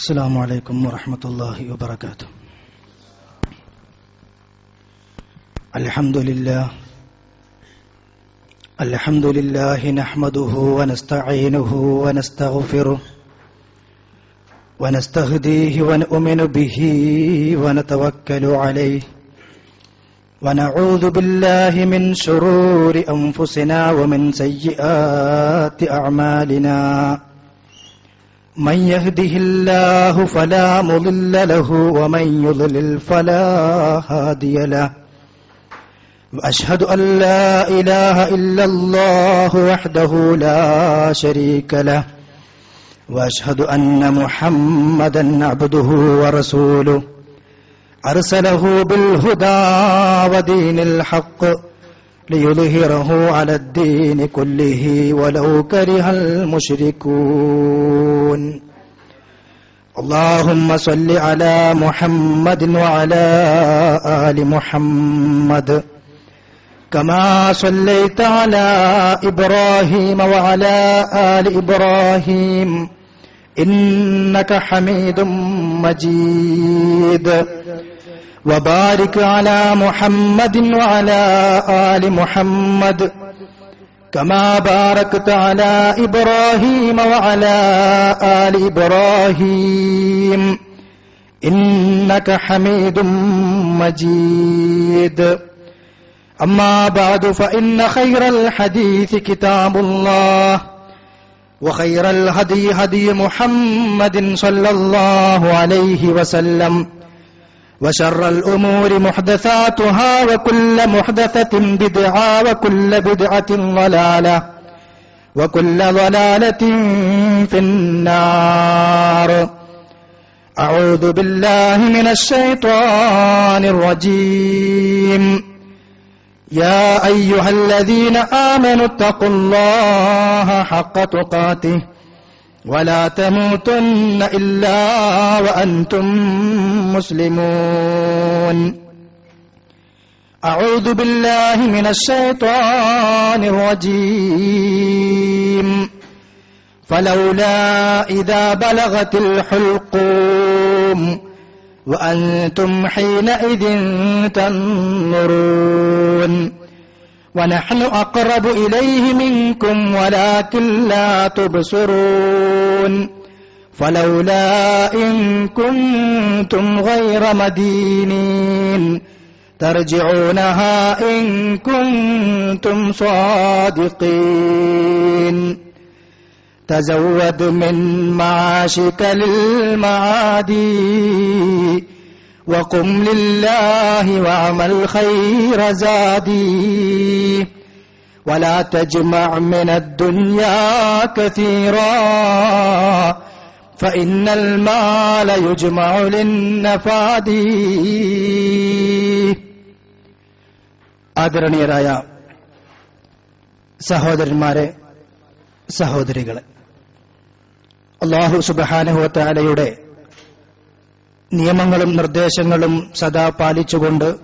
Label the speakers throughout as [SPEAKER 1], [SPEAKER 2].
[SPEAKER 1] السلام عليكم ورحمة الله وبركاته. الحمد لله. الحمد لله نحمده ونستعينه ونستغفره ونستهديه ونؤمن به ونتوكل عليه. ونعوذ بالله من شرور أنفسنا ومن سيئات أعمالنا. من يهده الله فلا مضل له ومن يضلل فلا هادي له. وأشهد أن لا إله إلا الله وحده لا شريك له. وأشهد أن محمدا عبده ورسوله. أرسله بالهدى ودين الحق. ليظهره على الدين كله ولو كره المشركون. اللهم صل على محمد وعلى آل محمد. كما صليت على إبراهيم وعلى آل إبراهيم. إنك حميد مجيد. وبارك على محمد وعلى آل محمد كما باركت على إبراهيم وعلى آل إبراهيم إنك حميد مجيد. أما بعد فإن خير الحديث كتاب الله وخير الهدي هدي محمد صلى الله عليه وسلم وشر الأمور محدثاتها وكل محدثة بدعة وكل بدعة ضلالة وكل ضلالة في النار. أعوذ بالله من الشيطان الرجيم. يا أيها الذين آمنوا اتقوا الله حق تقاته. ولا تموتن إلا وأنتم مسلمون. أعوذ بالله من الشيطان الرجيم. فلولا إذا بلغت الحلقوم وأنتم حينئذ تنظرون. ونحن أقرب إليه منكم ولكن لا تبصرون فلولا إن كنتم غير مدينين ترجعونها إن كنتم صادقين تزود من معاشك للمعادي وقم لله واعمل خير زادي ولا تجمع من الدنيا كثيرا فإن المال يجمع للنفاد ആദരണീയരായ സഹോദരന്മാരെ സഹോദരികളെ അള്ളാഹു സുബാനുഹത്താലയുടെ നിയമങ്ങളും നിർദ്ദേശങ്ങളും സദാ പാലിച്ചുകൊണ്ട്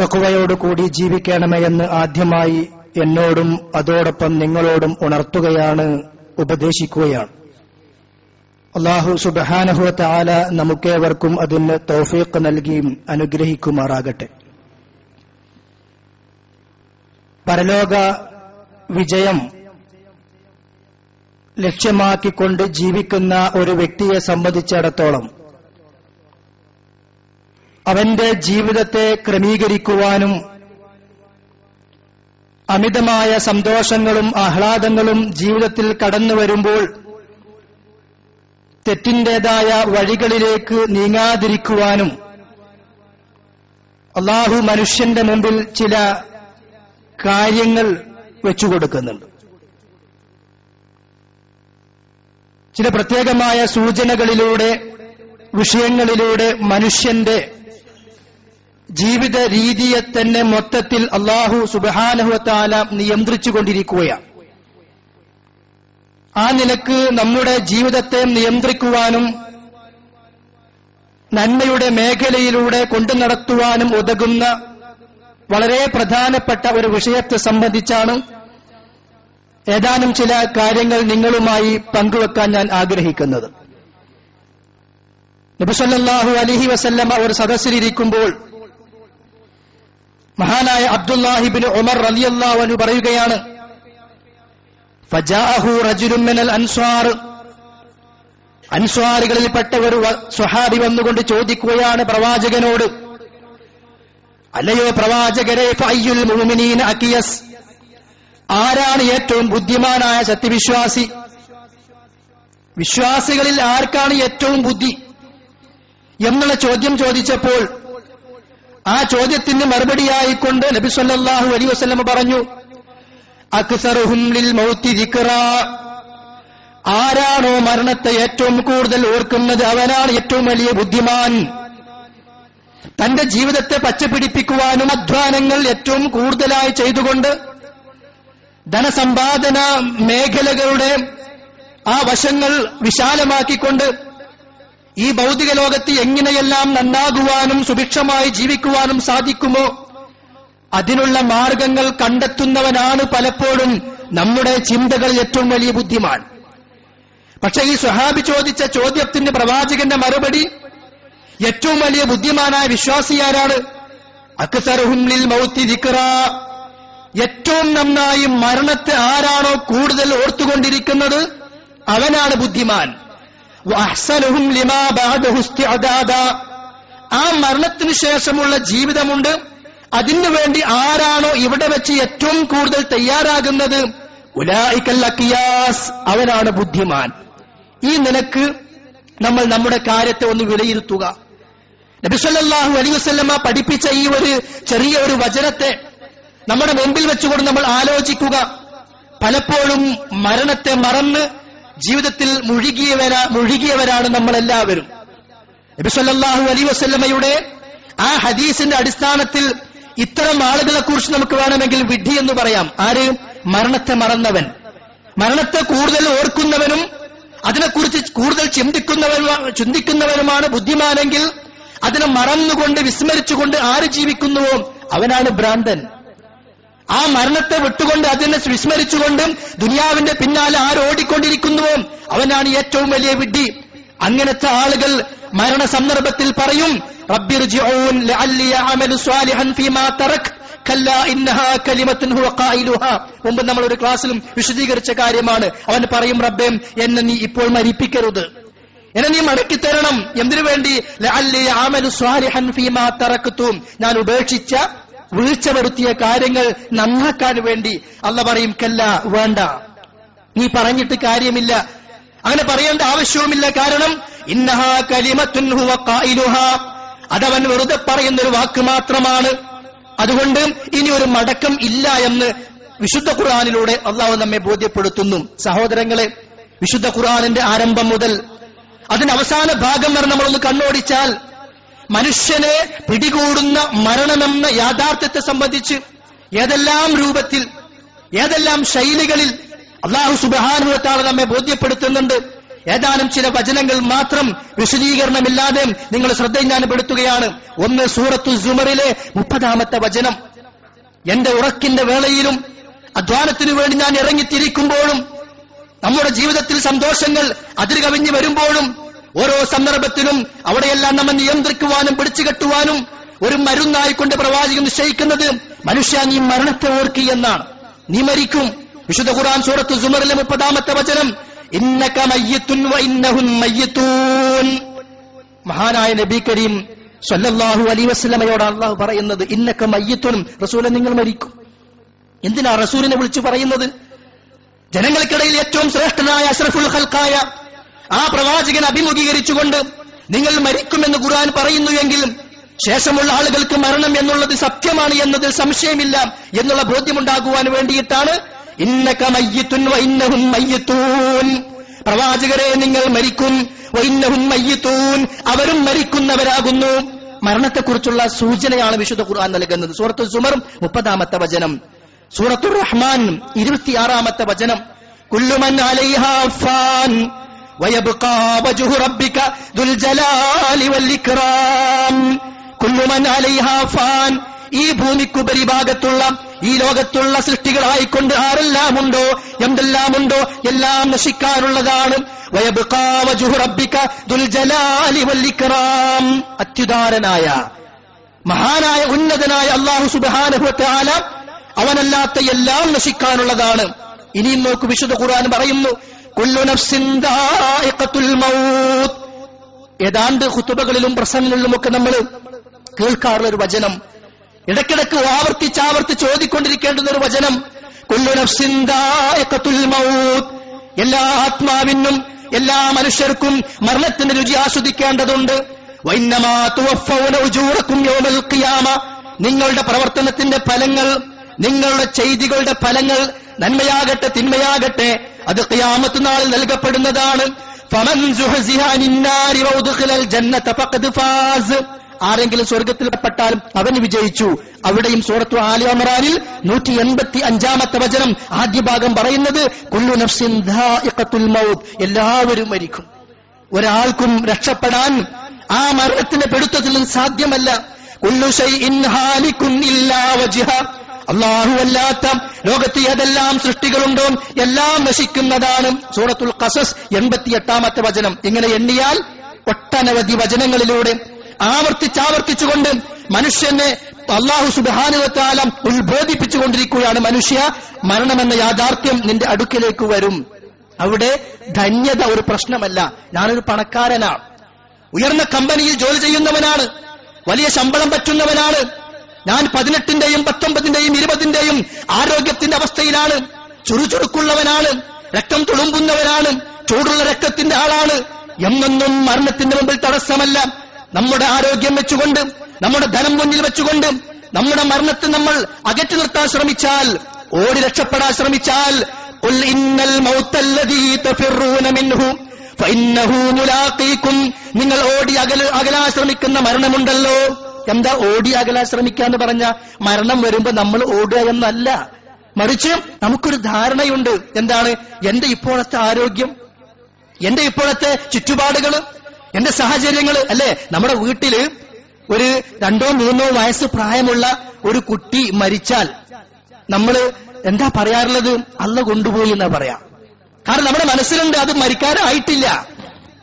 [SPEAKER 1] തക്കുവയോടുകൂടി ജീവിക്കണമേ എന്ന് ആദ്യമായി എന്നോടും അതോടൊപ്പം നിങ്ങളോടും ഉണർത്തുകയാണ് ഉപദേശിക്കുകയാണ്. അള്ളാഹു സുബഹാനഹുവത്ത ആല നമുക്കേവർക്കും അതിന് തൗഫീഖ് നൽകിയും അനുഗ്രഹിക്കുമാറാകട്ടെ. പരലോക വിജയം ലക്ഷ്യമാക്കിക്കൊണ്ട് ജീവിക്കുന്ന ഒരു വ്യക്തിയെ സംബന്ധിച്ചിടത്തോളം അവന്റെ ജീവിതത്തെ ക്രമീകരിക്കുവാനും അമിതമായ സന്തോഷങ്ങളും ആഹ്ലാദങ്ങളും ജീവിതത്തിൽ കടന്നു വരുമ്പോൾ തെറ്റിന്റേതായ വഴികളിലേക്ക് നീങ്ങാതിരിക്കുവാനും അള്ളാഹു മനുഷ്യന്റെ മുമ്പിൽ ചില കാര്യങ്ങൾ വെച്ചുകൊടുക്കുന്നുണ്ട്. ചില പ്രത്യേകമായ സൂചനകളിലൂടെ വിഷയങ്ങളിലൂടെ മനുഷ്യന്റെ ജീവിത രീതിയെ തന്നെ മൊത്തത്തിൽ അള്ളാഹു സുബഹാനഹുവത്താല നിയന്ത്രിച്ചു കൊണ്ടിരിക്കുകയാണ് ആ നിലയ്ക്ക് നമ്മുടെ ജീവിതത്തെ നിയന്ത്രിക്കുവാനും നന്മയുടെ മേഖലയിലൂടെ കൊണ്ടു നടത്തുവാനും ഉതകുന്ന വളരെ പ്രധാനപ്പെട്ട ഒരു വിഷയത്തെ സംബന്ധിച്ചാണ് ഏതാനും ചില കാര്യങ്ങൾ നിങ്ങളുമായി പങ്കുവെക്കാൻ ഞാൻ ആഗ്രഹിക്കുന്നത്. നബിസല്ലാഹു അലഹി വസല്ലമ ഒരു സദസ്സിലിരിക്കുമ്പോൾ മഹാനായ അബ്ദുല്ലാഹിബിൻ ഉമർ റലിയല്ലാഹു പറയുകയാണ് അൻസ്വാർ. അൻസ്വാറുകളിൽപ്പെട്ട ഒരു സ്വഹാബി വന്നുകൊണ്ട് ചോദിക്കുകയാണ് പ്രവാചകനോട് അല്ലയോ പ്രവാചകരെ അക്കിയസ് ആരാണ് ഏറ്റവും ബുദ്ധിമാനായ സത്യവിശ്വാസി? വിശ്വാസികളിൽ ആർക്കാണ് ഏറ്റവും ബുദ്ധി? എന്നുള്ള ചോദ്യം ചോദിച്ചപ്പോൾ ആ ചോദ്യത്തിന് മറുപടിയായിക്കൊണ്ട് നബി സല്ലാഹു അലി വസല്ലം പറഞ്ഞു ദിക്റ. ആരാണോ മരണത്തെ ഏറ്റവും കൂടുതൽ ഓർക്കുന്നത് അവനാണ് ഏറ്റവും വലിയ ബുദ്ധിമാൻ. തന്റെ ജീവിതത്തെ പച്ചപിടിപ്പിക്കുവാനും അധ്വാനങ്ങൾ ഏറ്റവും കൂടുതലായി ചെയ്തുകൊണ്ട് ധനസമ്പാദന മേഖലകളുടെ ആ വശങ്ങൾ വിശാലമാക്കിക്കൊണ്ട് ഈ ഭൗതിക ലോകത്ത് എങ്ങനെയെല്ലാം നന്നാകുവാനും സുഭിക്ഷമായി ജീവിക്കുവാനും സാധിക്കുമോ അതിനുള്ള മാർഗങ്ങൾ കണ്ടെത്തുന്നവനാണ് പലപ്പോഴും നമ്മുടെ ചിന്തകളിൽ ഏറ്റവും വലിയ ബുദ്ധിമാൻ. പക്ഷെ ഈ സുഹാബി ചോദിച്ച ചോദ്യത്തിന്റെ പ്രവാചകന്റെ മറുപടി ഏറ്റവും വലിയ ബുദ്ധിമാനായ വിശ്വാസിയാരാണ്? ദിക്റ. ഏറ്റവും നന്നായി മരണത്തെ ആരാണോ കൂടുതൽ ഓർത്തുകൊണ്ടിരിക്കുന്നത്? അവനാണ് ബുദ്ധിമാൻ. ആ മരണത്തിനു ശേഷമുള്ള ജീവിതമുണ്ട്. അതിനു വേണ്ടി ആരാണോ ഇവിടെ വെച്ച് ഏറ്റവും കൂടുതൽ തയ്യാറാകുന്നത്? അവനാണ് ബുദ്ധിമാൻ. ഈ നിനക്ക് നമ്മൾ നമ്മുടെ കാര്യത്തെ ഒന്ന് വിലയിരുത്തുക. നബിസ്വല്ലാഹു അലൈഹി വസല്ലമ പഠിപ്പിച്ച ഈ ഒരു ചെറിയ ഒരു വചനത്തെ നമ്മുടെ മുമ്പിൽ വെച്ചുകൊണ്ട് നമ്മൾ ആലോചിക്കുക. പലപ്പോഴും മരണത്തെ മറന്ന് ജീവിതത്തിൽ മുഴുകിയവര മുഴുകിയവരാണ് നമ്മളെല്ലാവരും. നബിസല്ലാഹു അലി വസ്ല്ലമ്മയുടെ ആ ഹദീസിന്റെ അടിസ്ഥാനത്തിൽ ഇത്തരം ആളുകളെ കുറിച്ച് നമുക്ക് വേണമെങ്കിൽ വിഡ്ഢി എന്ന് പറയാം. ആര്? മരണത്തെ മറന്നവൻ. മരണത്തെ കൂടുതൽ ഓർക്കുന്നവനും അതിനെക്കുറിച്ച് കൂടുതൽ ചിന്തിക്കുന്നവനും ചിന്തിക്കുന്നവനുമാണ് ബുദ്ധിമാനെങ്കിൽ അതിനെ മറന്നുകൊണ്ട് വിസ്മരിച്ചുകൊണ്ട് ആര് ജീവിക്കുന്നുവോ? അവനാണ് ഭ്രാന്തൻ. ആ മരണത്തെ വിട്ടുകൊണ്ട് അതിനെ വിസ്മരിച്ചുകൊണ്ട് ദുനിയാവിന്റെ പിന്നാലെ ആരോടിക്കൊണ്ടിരിക്കുന്നുവോ അവനാണ് ഏറ്റവും വലിയ വിഡ്ഢി. അങ്ങനത്തെ ആളുകൾ മരണ സന്ദർഭത്തിൽ പറയും മുമ്പ് നമ്മൾ ഒരു ക്ലാസ്സിലും വിശദീകരിച്ച കാര്യമാണ്. അവൻ പറയും റബ്ബേ എന്നെ നീ ഇപ്പോൾ മരിപ്പിക്കരുത്. എന്നെ നീ മടക്കി തരണം എന്തിനു വേണ്ടി? ഞാൻ ഉപേക്ഷിച്ച വീഴ്ച വരുത്തിയ കാര്യങ്ങൾ നന്നാക്കാൻ വേണ്ടി അല്ല പറയും കല്ല വേണ്ട. നീ പറഞ്ഞിട്ട് കാര്യമില്ല. അങ്ങനെ പറയേണ്ട ആവശ്യവുമില്ല. കാരണം ഇന്നഹ കലിമത്തുൻ അതവൻ വെറുതെ പറയുന്ന ഒരു വാക്ക് മാത്രമാണ്. അതുകൊണ്ട് ഇനി ഒരു മടക്കം ഇല്ല എന്ന് വിശുദ്ധ ഖുർആാനിലൂടെ അള്ളാഹു നമ്മെ ബോധ്യപ്പെടുത്തുന്നു. സഹോദരങ്ങളെ വിശുദ്ധ ഖുർആാനിന്റെ ആരംഭം മുതൽ അതിന്റെ അവസാന ഭാഗം വരെ നമ്മളൊന്ന് കണ്ണോടിച്ചാൽ മനുഷ്യനെ പിടികൂടുന്ന മരണമെന്ന യാഥാർത്ഥ്യത്തെ സംബന്ധിച്ച് ഏതെല്ലാം രൂപത്തിൽ ഏതെല്ലാം ശൈലികളിൽ അള്ളാഹു സുബഹാനുഭവത്താളെ നമ്മെ ബോധ്യപ്പെടുത്തുന്നുണ്ട്. ഏതാനും ചില വചനങ്ങൾ മാത്രം വിശദീകരണമില്ലാതെ നിങ്ങൾ ശ്രദ്ധ ഞാനപ്പെടുത്തുകയാണ് ഒന്ന് സൂറത്തു സുമറിലെ മുപ്പതാമത്തെ വചനം. എന്റെ ഉറക്കിന്റെ വേളയിലും അധ്വാനത്തിനു വേണ്ടി ഞാൻ ഇറങ്ങിത്തിരിക്കുമ്പോഴും നമ്മുടെ ജീവിതത്തിൽ സന്തോഷങ്ങൾ അതിരുകവിഞ്ഞു വരുമ്പോഴും ഓരോ സന്ദർഭത്തിലും അവിടെയെല്ലാം നമ്മെ നിയന്ത്രിക്കുവാനും പിടിച്ചുകെട്ടുവാനും ഒരു മരുന്നായിക്കൊണ്ട് പ്രവാചകൻ നിശ്ചയിക്കുന്നത് മനുഷ്യ നീ മരണത്തെ ഓർക്കി എന്നാണ്. നീ മരിക്കും. വിശുദ്ധ ഖുർആൻ സൂറത്ത് സുമറിലെ മുപ്പതാമത്തെ വചനം ഇന്നക മയ്യത്തുൻ വ ഇന്നഹും മഹാനായ നബി കരീം സല്ലല്ലാഹു അലൈഹി വസല്ലമയോട് അള്ളാഹു പറയുന്നത് ഇന്നക്ക മയ്യത്തുനും റസൂലെ നിങ്ങൾ മരിക്കും. എന്തിനാ റസൂലിനെ വിളിച്ചു പറയുന്നത്? ജനങ്ങൾക്കിടയിൽ ഏറ്റവും ശ്രേഷ്ഠനായ അഷ്റഫുൽ ഖൽക്കായ ആ പ്രവാചകൻ അഭിമുഖീകരിച്ചുകൊണ്ട് നിങ്ങൾ മരിക്കുമെന്ന് ഖുർആൻ പറയുന്നു എങ്കിലും ശേഷമുള്ള ആളുകൾക്ക് മരണം എന്നുള്ളത് സത്യമാണ് എന്നതിൽ സംശയമില്ല എന്നുള്ള ബോധ്യമുണ്ടാകുവാൻ വേണ്ടിയിട്ടാണ്. ഇന്നക മയ്യത്തുൻ വ ഇന്നഹും മയ്യത്തൂൻ. പ്രവാചകരെ നിങ്ങൾ മരിക്കും. വ ഇന്നഹും മയ്യത്തൂൻ. അവരും മരിക്കുന്നവരാകുന്നു. മരണത്തെക്കുറിച്ചുള്ള സൂചനയാണ് വിശുദ്ധ ഖുർആൻ നൽകുന്നത്. സൂറത്തു സുമർ മുപ്പതാമത്തെ വചനം. സൂറത്തു റഹ്മാൻ ഇരുപത്തിയാറാമത്തെ വചനം. കുല്ലുമൻ അലൈഹാൻ ويبقى وجه ربك ذو الجلال والإكرام كل من عليها فان ഈ ഭൂമിക്കുപരിഭാഗത്തുള്ള ഈ ലോകത്തുള്ള സൃഷ്ടികളായിക്കൊണ്ട് ആരെല്ലാം ഉണ്ടോ എന്തെല്ലാം ഉണ്ടോ എല്ലാം നശിക്കാനുള്ളതാണ് വയബ്ഖാ വജ്ഹു റബ്ബിക ദുൽ ജലാലി വൽ ഇക്റാം അത്യുദാരനായ മഹാനായ ഉന്നതനായ അള്ളാഹു സുബാനുഭവത്താല അവനല്ലാത്ത എല്ലാം നശിക്കാനുള്ളതാണ് ഇനിയും നോക്ക് വിശുദ്ധ ഖുർആൻ പറയുന്നു ഏതാണ്ട് ഹുത്തുബകളിലും പ്രസംഗങ്ങളിലുമൊക്കെ നമ്മൾ കേൾക്കാറുള്ള ഒരു വചനം. ഇടയ്ക്കിടയ്ക്ക് ആവർത്തിച്ച് ആവർത്തിച്ച് ഓതിക്കൊണ്ടിരിക്കേണ്ടുന്ന ഒരു വചനം. എല്ലാ ആത്മാവിനും എല്ലാ മനുഷ്യർക്കും മരണത്തിന്റെ രുചി ആസ്വദിക്കേണ്ടതുണ്ട്. നിങ്ങളുടെ പ്രവർത്തനത്തിന്റെ ഫലങ്ങൾ നിങ്ങളുടെ ചെയ്തികളുടെ ഫലങ്ങൾ നന്മയാകട്ടെ തിന്മയാകട്ടെ അത് ഖിയാമത്ത് നാളിൽ നൽകപ്പെടുന്നതാണ്. ഫമൻ ഫാസ്. ആരെങ്കിലും സ്വർഗത്തിൽപ്പെട്ടാലും അവന് വിജയിച്ചു. അവിടെയും സൂറത്തു ആലിയമറാനിൽ നൂറ്റി എൺപത്തി അഞ്ചാമത്തെ വചനം ആദ്യ ഭാഗം പറയുന്നത് കുല്ലു നഫ്സിൻ മൗത്ത്. എല്ലാവരും മരിക്കും. ഒരാൾക്കും രക്ഷപ്പെടാൻ ആ മരണത്തിന്റെ പെടുത്തത്തിൽ സാധ്യമല്ല. കുല്ലു ഷൈഇൻ ഹാലിക്കുൻ ഇല്ലാ വജ്ഹ. അല്ലാഹുവല്ലാത്ത ലോകത്ത് ഏതെല്ലാം സൃഷ്ടികളുണ്ടോ എല്ലാം നശിക്കുന്നതാണ് സൂറത്തുൽ കസസ് എൺപത്തിയെട്ടാമത്തെ വചനം. ഇങ്ങനെ എണ്ണിയാൽ ഒട്ടനവധി വചനങ്ങളിലൂടെ ആവർത്തിച്ചാവർത്തിച്ചുകൊണ്ട് മനുഷ്യനെ അള്ളാഹു സുബാനുവത്താലം ഉത്ബോധിപ്പിച്ചുകൊണ്ടിരിക്കുകയാണ് മനുഷ്യ. മരണമെന്ന യാഥാർത്ഥ്യം നിന്റെ അടുക്കിലേക്ക് വരും. അവിടെ ധന്യത ഒരു പ്രശ്നമല്ല. ഞാനൊരു പണക്കാരനാണ് ഉയർന്ന കമ്പനിയിൽ ജോലി ചെയ്യുന്നവനാണ്. വലിയ ശമ്പളം പറ്റുന്നവനാണ്. ഞാൻ പതിനെട്ടിന്റെയും പത്തൊമ്പതിന്റെയും ഇരുപതിന്റെയും ആരോഗ്യത്തിന്റെ അവസ്ഥയിലാണ്. ചുറുചുറുക്കുള്ളവനാണ്. രക്തം തുളുമ്പുന്നവനാണ്. ചൂടുള്ള രക്തത്തിന്റെ ആളാണ്. എന്നൊന്നും മരണത്തിന്റെ മുമ്പിൽ തടസ്സമല്ല. നമ്മുടെ ആരോഗ്യം വെച്ചുകൊണ്ട് നമ്മുടെ ധനം മുന്നിൽ വെച്ചുകൊണ്ട് നമ്മുടെ മരണത്തെ നമ്മൾ അകറ്റി നിർത്താൻ ശ്രമിച്ചാൽ ഓടി രക്ഷപ്പെടാൻ ശ്രമിച്ചാൽ "ഖുൽ ഇന്നൽ മൗത്തല്ലദീ തഫിറൂന മിൻഹു ഫഇന്നഹു മുലാഖീകും നിങ്ങൾ ഓടി അകല അകലാൻ ശ്രമിക്കുന്ന മരണമുണ്ടല്ലോ. എന്താ ഓടി അകലാൻ ശ്രമിക്കാന്ന് പറഞ്ഞ മരണം വരുമ്പോ നമ്മൾ ഓടുക എന്നല്ല. മറിച്ച് നമുക്കൊരു ധാരണയുണ്ട്. എന്താണ്? എന്റെ ഇപ്പോഴത്തെ ആരോഗ്യം എന്റെ ഇപ്പോഴത്തെ ചുറ്റുപാടുകൾ എന്റെ സാഹചര്യങ്ങൾ അല്ലെ? നമ്മുടെ വീട്ടിൽ ഒരു രണ്ടോ മൂന്നോ വയസ്സ് പ്രായമുള്ള ഒരു കുട്ടി മരിച്ചാൽ നമ്മൾ എന്താ പറയാറുള്ളത്? അല്ല കൊണ്ടുപോയി എന്നാ പറയാ. കാരണം നമ്മുടെ മനസ്സിലുണ്ട് അത് മരിക്കാനായിട്ടില്ല.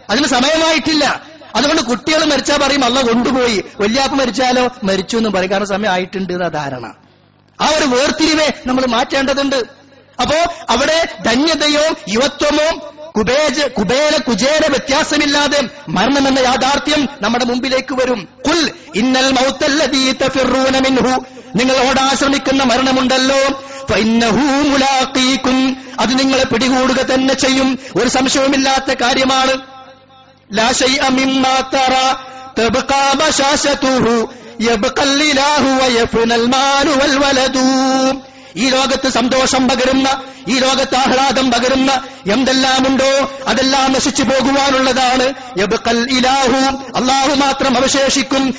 [SPEAKER 1] അതിന് സമയമായിട്ടില്ല. അതുകൊണ്ട് കുട്ടികൾ മരിച്ചാൽ പറയും അല്ല കൊണ്ടുപോയി. വല്യാപ്പ് മരിച്ചാലോ? മരിച്ചു എന്ന് പറയും. കാരണം സമയം ആയിട്ടുണ്ട് എന്ന ധാരണ. ആ ഒരു വേർതിരിവെ നമ്മൾ മാറ്റേണ്ടതുണ്ട്. അപ്പോ അവിടെ ധന്യതയോ യുവത്വമോ കുബേജ കുബേര കുചേര വ്യത്യാസമില്ലാതെ എന്ന യാഥാർത്ഥ്യം നമ്മുടെ മുമ്പിലേക്ക് വരും. കുൽ ഇന്നൽ മിൻഹു. നിങ്ങൾ ഓടാശ്രമിക്കുന്ന മരണമുണ്ടല്ലോ. അത് നിങ്ങളെ പിടികൂടുക തന്നെ ചെയ്യും. ഒരു സംശയവുമില്ലാത്ത കാര്യമാണ്. لا شيء مما ترى تبقى بشاشته. يبقى الإله ويفنى المال والولد. ഈ ലോകത്ത് സന്തോഷം പകരുന്ന ഈ ലോകത്ത് ആഹ്ലാദം പകരുന്ന എന്തെല്ലാമുണ്ടോ അതെല്ലാം നശിച്ചു പോകുവാനുള്ളതാണ്. അള്ളാഹു മാത്രം അവശേഷിക്കും.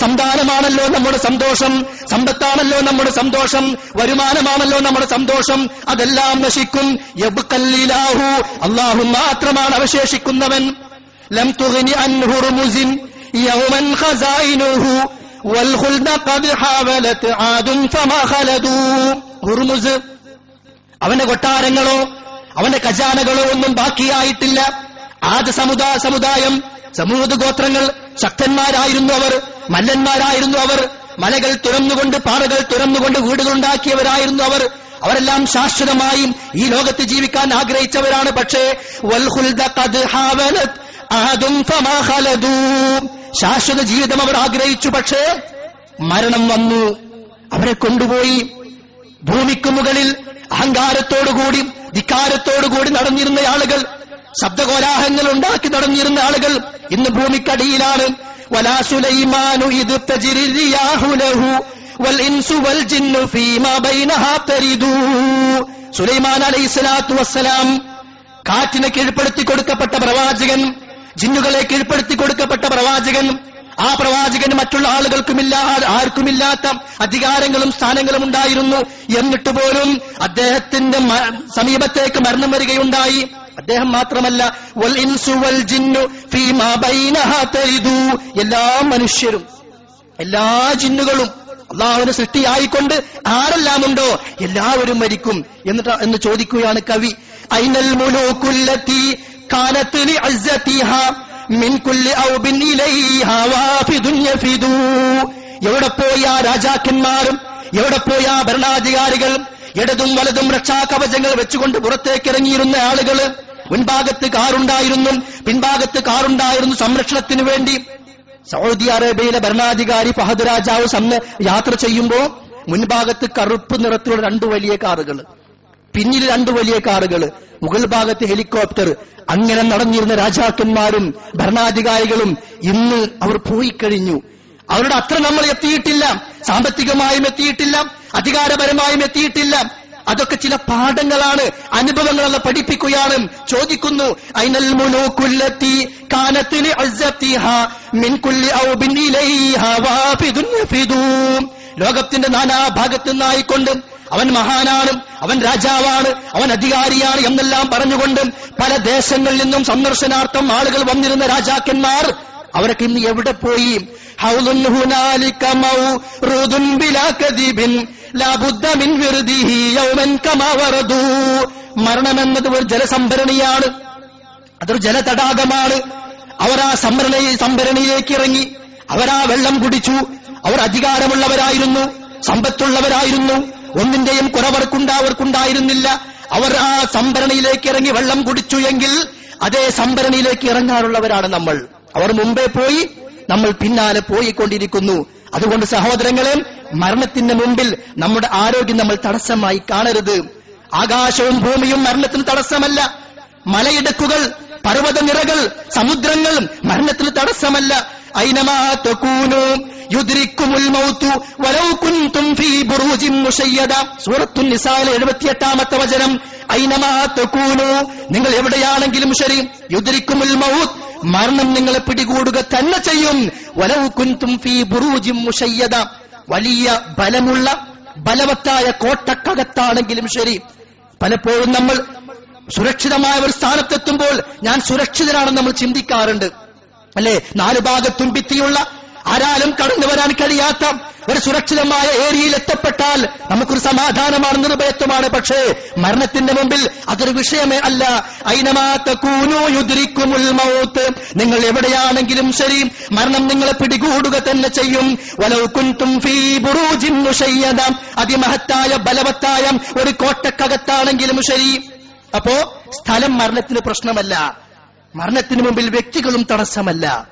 [SPEAKER 1] സന്താനമാണല്ലോ നമ്മുടെ സന്തോഷം സമ്പത്താണല്ലോ നമ്മുടെ സന്തോഷം വരുമാനമാണല്ലോ നമ്മുടെ സന്തോഷം അതെല്ലാം നശിക്കും. യബ്ഖൽ ഇലാഹു അള്ളാഹു മാത്രമാണ് അവശേഷിക്കുന്നവൻ. ലം തുഗ്നി അൻഹുറുമുസിൻ യൗമൻ ഖസായിനുഹു. ഹുർമുസ് അവന്റെ കൊട്ടാരങ്ങളോ അവന്റെ ഖജാനകളോ ഒന്നും ബാക്കിയായിട്ടില്ല. ആദ്യ സമുദായ സമുദായം സമൂഹ ഗോത്രങ്ങൾ ശക്തന്മാരായിരുന്നു അവർ മല്ലന്മാരായിരുന്നു അവർ മലകൾ തുറന്നുകൊണ്ട് പാറകൾ തുറന്നുകൊണ്ട് വീടുകളുണ്ടാക്കിയവരായിരുന്നു അവർ. അവരെല്ലാം ശാശ്വതമായും ഈ ലോകത്ത് ജീവിക്കാൻ ആഗ്രഹിച്ചവരാണ്. പക്ഷേ വൽഹുൽദ ശാശ്വത ജീവിതം അവർ ആഗ്രഹിച്ചു പക്ഷേ മരണം വന്നു. അവരെ കൊണ്ടുപോയി ഭൂമിക്ക് മുകളിൽ അഹങ്കാരത്തോടുകൂടി ധിക്കാരത്തോടുകൂടി നടന്നിരുന്ന ആളുകൾ ശബ്ദകോലാഹങ്ങൾ ഉണ്ടാക്കി നടന്നിരുന്ന ആളുകൾ ഇന്ന് ഭൂമിക്കടിയിലാണ്. ഫീമാ ബൈനഹാ തരിദൂ. സുലൈമാൻ അലൈഹി സ്വലാത്തു വസ്സലാം കാറ്റിനെ കീഴ്പ്പെടുത്തി കൊടുക്കപ്പെട്ട പ്രവാചകൻ ജിന്നുകളെ കീഴ്പ്പെടുത്തി കൊടുക്കപ്പെട്ട പ്രവാചകൻ ആ പ്രവാചകന് മറ്റുള്ള ആളുകൾക്കുമില്ല ആർക്കുമില്ലാത്ത അധികാരങ്ങളും സ്ഥാനങ്ങളും ഉണ്ടായിരുന്നു. എന്നിട്ട് പോലും അദ്ദേഹത്തിന്റെ സമീപത്തേക്ക് മരണം വരികയുണ്ടായി. അദ്ദേഹം മാത്രമല്ല വൽ ഇൻസു വൽ ജിന്നു എല്ലാ മനുഷ്യരും എല്ലാ ജിന്നുകളും അള്ളാഹുവിനെ സൃഷ്ടിയായിക്കൊണ്ട് ആരെല്ലാം ഉണ്ടോ എല്ലാവരും മരിക്കും. എന്നിട്ട് എന്ന് ചോദിക്കുകയാണ് കവി ഐനൽ മുലൂക്കുല്ലത്തി എവിടെ പോയി ആ രാജാക്കന്മാരും എവിടെ പോയി ആ ഭരണാധികാരികൾ ഇടതും വലതും രക്ഷാകവചങ്ങൾ വെച്ചുകൊണ്ട് പുറത്തേക്ക് ഇറങ്ങിയിരുന്ന ആളുകൾ മുൻഭാഗത്ത് കാറുണ്ടായിരുന്നു പിൻഭാഗത്ത് കാറുണ്ടായിരുന്നു സംരക്ഷണത്തിന് വേണ്ടി. സൗദി അറേബ്യയിലെ ഭരണാധികാരി ഫഹദ് രാജാവ് യാത്ര ചെയ്യുമ്പോൾ മുൻഭാഗത്ത് കറുപ്പ് നിറത്തിലുള്ള രണ്ടു വലിയ കാറുകൾ പിന്നിൽ രണ്ട് വലിയ കാറുകൾ മുകൾ ഭാഗത്ത് ഹെലികോപ്റ്റർ. അങ്ങനെ നടന്നിരുന്ന രാജാക്കന്മാരും ഭരണാധികാരികളും ഇന്ന് അവർ പോയി കഴിഞ്ഞു അവരുടെ അത്ര നമ്മൾ എത്തിയിട്ടില്ല സാമ്പത്തികമായും എത്തിയിട്ടില്ല അധികാരപരമായും എത്തിയിട്ടില്ല. അതൊക്കെ ചില പാഠങ്ങളാണ് അനുഭവങ്ങളെന്ന് പഠിപ്പിക്കുകയാണ്. ചോദിക്കുന്നു ഐനൽ മുലൂക്കുല്ലത്തി കാനത്തിന് ലോകത്തിന്റെ നാനാഭാഗത്തു നിന്നായിക്കൊണ്ട് അവൻ മഹാനാണ് അവൻ രാജാവാണ് അവൻ അധികാരിയാണ് എന്നെല്ലാം പറഞ്ഞുകൊണ്ട് പല ദേശങ്ങളിൽ നിന്നും സന്ദർശനാർത്ഥം ആളുകൾ വന്നിരുന്ന രാജാക്കന്മാർ അവരൊക്കെ ഇന്ന് എവിടെ പോയി? മരണമെന്നത് ഒരു ജലസംഭരണിയാണ് അതൊരു ജലതടാകമാണ്. അവർ ആ സംഭരണ സംഭരണിയിലേക്ക് ഇറങ്ങി അവരാ വെള്ളം കുടിച്ചു അവർ അധികാരമുള്ളവരായിരുന്നു സമ്പത്തുള്ളവരായിരുന്നു. ഒന്നിന്റെയും കുറവർക്കുണ്ടാ അവർക്കുണ്ടായിരുന്നില്ല. അവർ ആ സംഭരണിയിലേക്ക് ഇറങ്ങി വെള്ളം കുടിച്ചു എങ്കിൽ അതേ സംഭരണിയിലേക്ക് ഇറങ്ങാറുള്ളവരാണ് നമ്മൾ. അവർ മുമ്പേ പോയി നമ്മൾ പിന്നാലെ പോയിക്കൊണ്ടിരിക്കുന്നു. അതുകൊണ്ട് സഹോദരങ്ങളെ മരണത്തിന് മുമ്പിൽ നമ്മുടെ ആരോഗ്യം നമ്മൾ തടസ്സമായി കാണരുത്. ആകാശവും ഭൂമിയും മരണത്തിന് തടസ്സമല്ല. മലയിടുക്കുകൾ പർവതനിരകൾ സമുദ്രങ്ങൾ മരണത്തിന് തടസ്സമല്ല. ഐനമാ തകൂനു യുദ്രിക്കുമുൽ മൗത്തു. വലൗ കുൻതും ഫീ ബുറൂജിൻ മുശയ്യദ. സൂറത്തുൻ നിസായിലെ 78ാമത്തെ വചനം. നിങ്ങൾ എവിടെയാണെങ്കിലും ശരി യുദ്രിക്കുമുൽ മൗത്ത്. മരണം നിങ്ങളെ പിടികൂടുക തന്നെ ചെയ്യും. വലവു കുന്തും ഫീ ബുറൂജിം മുഷയ്യത വലിയ ബലമുള്ള ബലവത്തായ കോട്ടക്കകത്താണെങ്കിലും ശരി. പലപ്പോഴും നമ്മൾ സുരക്ഷിതമായ ഒരു സ്ഥാനത്തെത്തുമ്പോൾ ഞാൻ സുരക്ഷിതനാണെന്ന് നമ്മൾ ചിന്തിക്കാറുണ്ട്. അല്ലെ? നാല് ഭാഗത്തും ഭിത്തിയുള്ള ആരാലും കടന്നു വരാൻ കഴിയാത്ത ഒരു സുരക്ഷിതമായ ഏരിയയിൽ എത്തപ്പെട്ടാൽ നമുക്കൊരു സമാധാനമാണ് നിർഭയത്വമാണ്. പക്ഷേ മരണത്തിന്റെ മുമ്പിൽ അതൊരു വിഷയമേ അല്ല. യുദ്രിക്കുമുൽ മൗത്ത്. നിങ്ങൾ എവിടെയാണെങ്കിലും ശരി മരണം നിങ്ങളെ പിടികൂടുക തന്നെ ചെയ്യും. അതിമഹത്തായ ബലവത്തായ ഒരു കോട്ടക്കകത്താണെങ്കിലും ശരി. അപ്പോ സ്ഥലം മരണത്തിന് പ്രശ്നമല്ല. മരണത്തിന് മുമ്പിൽ വ്യക്തികളും തടസ്സമല്ല.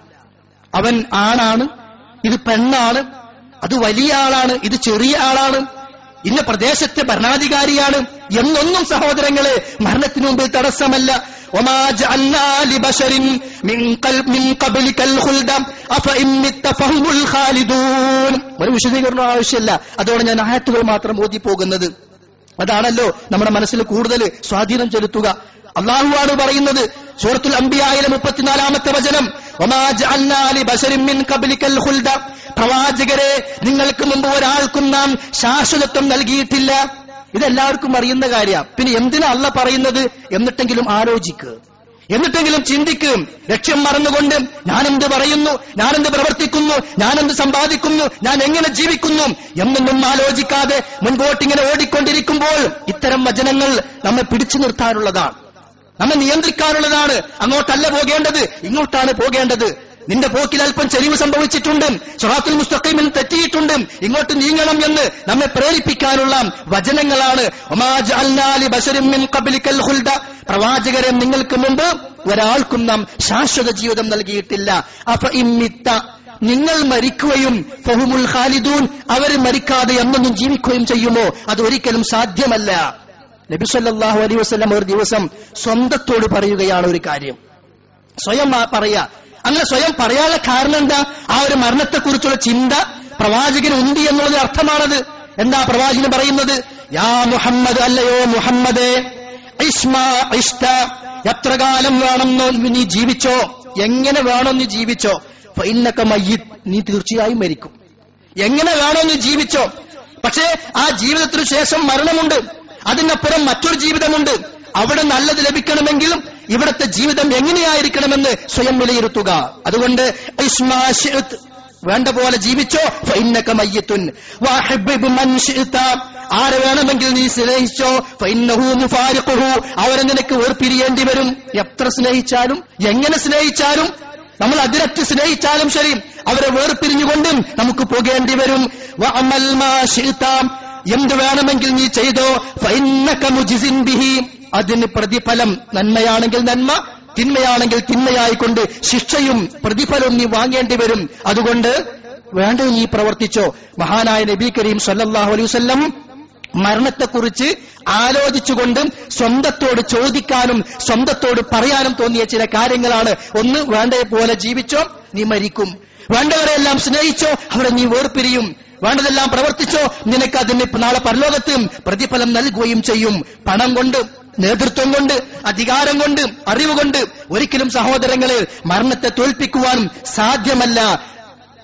[SPEAKER 1] അവൻ ആണാണ് ഇത് പെണ്ണാണ് അത് വലിയ ആളാണ് ഇത് ചെറിയ ആളാണ് ഇന്ന പ്രദേശത്തെ ഭരണാധികാരിയാണ് എന്നൊന്നും സഹോദരങ്ങളെ മരണത്തിന് മുമ്പിൽ തടസ്സമല്ല. ഒരു വിശദീകരണം ആവശ്യമില്ല. അതോടെ ഞാൻ ആയത്തുകൾ മാത്രം ഓതി പോകുന്നത് അതാണല്ലോ നമ്മുടെ മനസ്സിൽ കൂടുതൽ സ്വാധീനം ചെലുത്തുക. അള്ളാഹുവാണ് പറയുന്നത് സൂറത്തുൽ അംബിയായിലെ മുപ്പത്തിനാലാമത്തെ വചനം പ്രവാചകരെ നിങ്ങൾക്ക് മുമ്പ് ഒരാൾക്കും നാം ശാശ്വതത്വം നൽകിയിട്ടില്ല. ഇതെല്ലാവർക്കും അറിയുന്ന കാര്യമാണ്. പിന്നെ എന്തിനാ അല്ല പറയുന്നത്? എന്നിട്ടെങ്കിലും ആലോചിക്കുക എന്നിട്ടെങ്കിലും ചിന്തിക്കും. ലക്ഷ്യം മറന്നുകൊണ്ട് ഞാനെന്ത് പറയുന്നു? ഞാനെന്ത് പ്രവർത്തിക്കുന്നു? ഞാനെന്ത് സമ്പാദിക്കുന്നു? ഞാൻ എങ്ങനെ ജീവിക്കുന്നു? എന്നൊന്നും ആലോചിക്കാതെ മുൻപോട്ടിങ്ങനെ ഓടിക്കൊണ്ടിരിക്കുമ്പോൾ ഇത്തരം വചനങ്ങൾ നമ്മെ പിടിച്ചു നിർത്താനുള്ളതാണ് നമ്മെ നിയന്ത്രിക്കാനുള്ളതാണ്. അങ്ങോട്ടല്ല പോകേണ്ടത്. ഇങ്ങോട്ടാണ് പോകേണ്ടത്. നിന്റെ പോക്കിൽ അല്പം ചെരിവ് സംഭവിച്ചിട്ടുണ്ട്. ഷറാത്തുൽ മുസ്തഖീമിൽ തെറ്റിയിട്ടുണ്ട്. ഇങ്ങോട്ട് നീങ്ങണം എന്ന് നമ്മെ പ്രേരിപ്പിക്കാനുള്ള വചനങ്ങളാണ്. പ്രവാചകരെ നിങ്ങൾക്ക് മുമ്പ് ഒരാൾക്കും നാം ശാശ്വത ജീവിതം നൽകിയിട്ടില്ല. അപ്പൊ ഇമ്മിത്ത നിങ്ങൾ മരിക്കുകയും ഫഹുമുൽ ഖാലിദൂൻ അവർ മരിക്കാതെ എന്നൊന്നും ജീവിക്കുകയും ചെയ്യുമോ? അത് ഒരിക്കലും സാധ്യമല്ല. നബി സല്ലല്ലാഹു അലൈഹി വസല്ലം ഒരു ദിവസം സ്വന്തത്തോട് പറയുകയാണ് ഒരു കാര്യം. സ്വയം പറയാ. അങ്ങനെ സ്വയം പറയാനുള്ള കാരണം എന്താ? ആ ഒരു മരണത്തെക്കുറിച്ചുള്ള ചിന്ത പ്രവാചകന് ഉണ്ട് എന്നുള്ളത് അർത്ഥമാണത്. എന്താ പ്രവാചകൻ പറയുന്നത്? യാ മുഹമ്മദ് അല്ലയോ മുഹമ്മദേ എത്ര കാലം വേണമെന്നോ നീ ജീവിച്ചോ? എങ്ങനെ വേണോ നീ ജീവിച്ചോ? ഇന്നൊക്കെ മയ്യിത്. നീ തീർച്ചയായും മരിക്കും. എങ്ങനെ വേണോ നീ ജീവിച്ചോ? പക്ഷേ ആ ജീവിതത്തിനു ശേഷം മരണമുണ്ട്. അതിനപ്പുറം മറ്റൊരു ജീവിതമുണ്ട്. അവിടെ നല്ലത് ലഭിക്കണമെങ്കിലും ഇവിടുത്തെ ജീവിതം എങ്ങനെയായിരിക്കണമെന്ന് സ്വയം വിലയിരുത്തുക. അതുകൊണ്ട് വേണ്ട പോലെ ജീവിച്ചോ മയ്യത്തുൻ. ആരെ വേണമെങ്കിൽ നീ സ്നേഹിച്ചോ അവരെ നിനക്ക് വേർപിരിയേണ്ടി വരും? എത്ര സ്നേഹിച്ചാലും എങ്ങനെ സ്നേഹിച്ചാലും നമ്മൾ അതിരറ്റ് സ്നേഹിച്ചാലും ശരി. അവരെ വേർപിരിഞ്ഞുകൊണ്ടും നമുക്ക് പോകേണ്ടി വരും. എന്ത് വേണമെങ്കിൽ നീ ചെയ്തോ ബിഹി. അതിന് പ്രതിഫലം നന്മയാണെങ്കിൽ നന്മ തിന്മയാണെങ്കിൽ തിന്മയായിക്കൊണ്ട് ശിക്ഷയും പ്രതിഫലവും നീ വാങ്ങേണ്ടി വരും. അതുകൊണ്ട് വേണ്ട നീ പ്രവർത്തിച്ചോ. മഹാനായ നബി കരീം സല്ലാഹു അലൈഹി വസല്ലം മരണത്തെക്കുറിച്ച് ആലോചിച്ചുകൊണ്ട് സ്വന്തത്തോട് ചോദിക്കാനും സ്വന്തത്തോട് പറയാനും തോന്നിയ ചില കാര്യങ്ങളാണ്. ഒന്ന് വേണ്ടതുപോലെ ജീവിച്ചോ നീ മരിക്കും. വേണ്ടവരെല്ലാം സ്നേഹിച്ചോ അവരെ നീ വേർപിരിയും. വേണ്ടതെല്ലാം പ്രവർത്തിച്ചോ നിനക്ക് അതിന് നാളെ പരലോകത്തും പ്രതിഫലം നൽകുകയും ചെയ്യും. പണം കൊണ്ട് നേതൃത്വം കൊണ്ട് അധികാരം കൊണ്ട് അറിവ് കൊണ്ട് ഒരിക്കലും സഹോദരങ്ങളെ മരണത്തെ തോൽപ്പിക്കുവാനും സാധ്യമല്ല.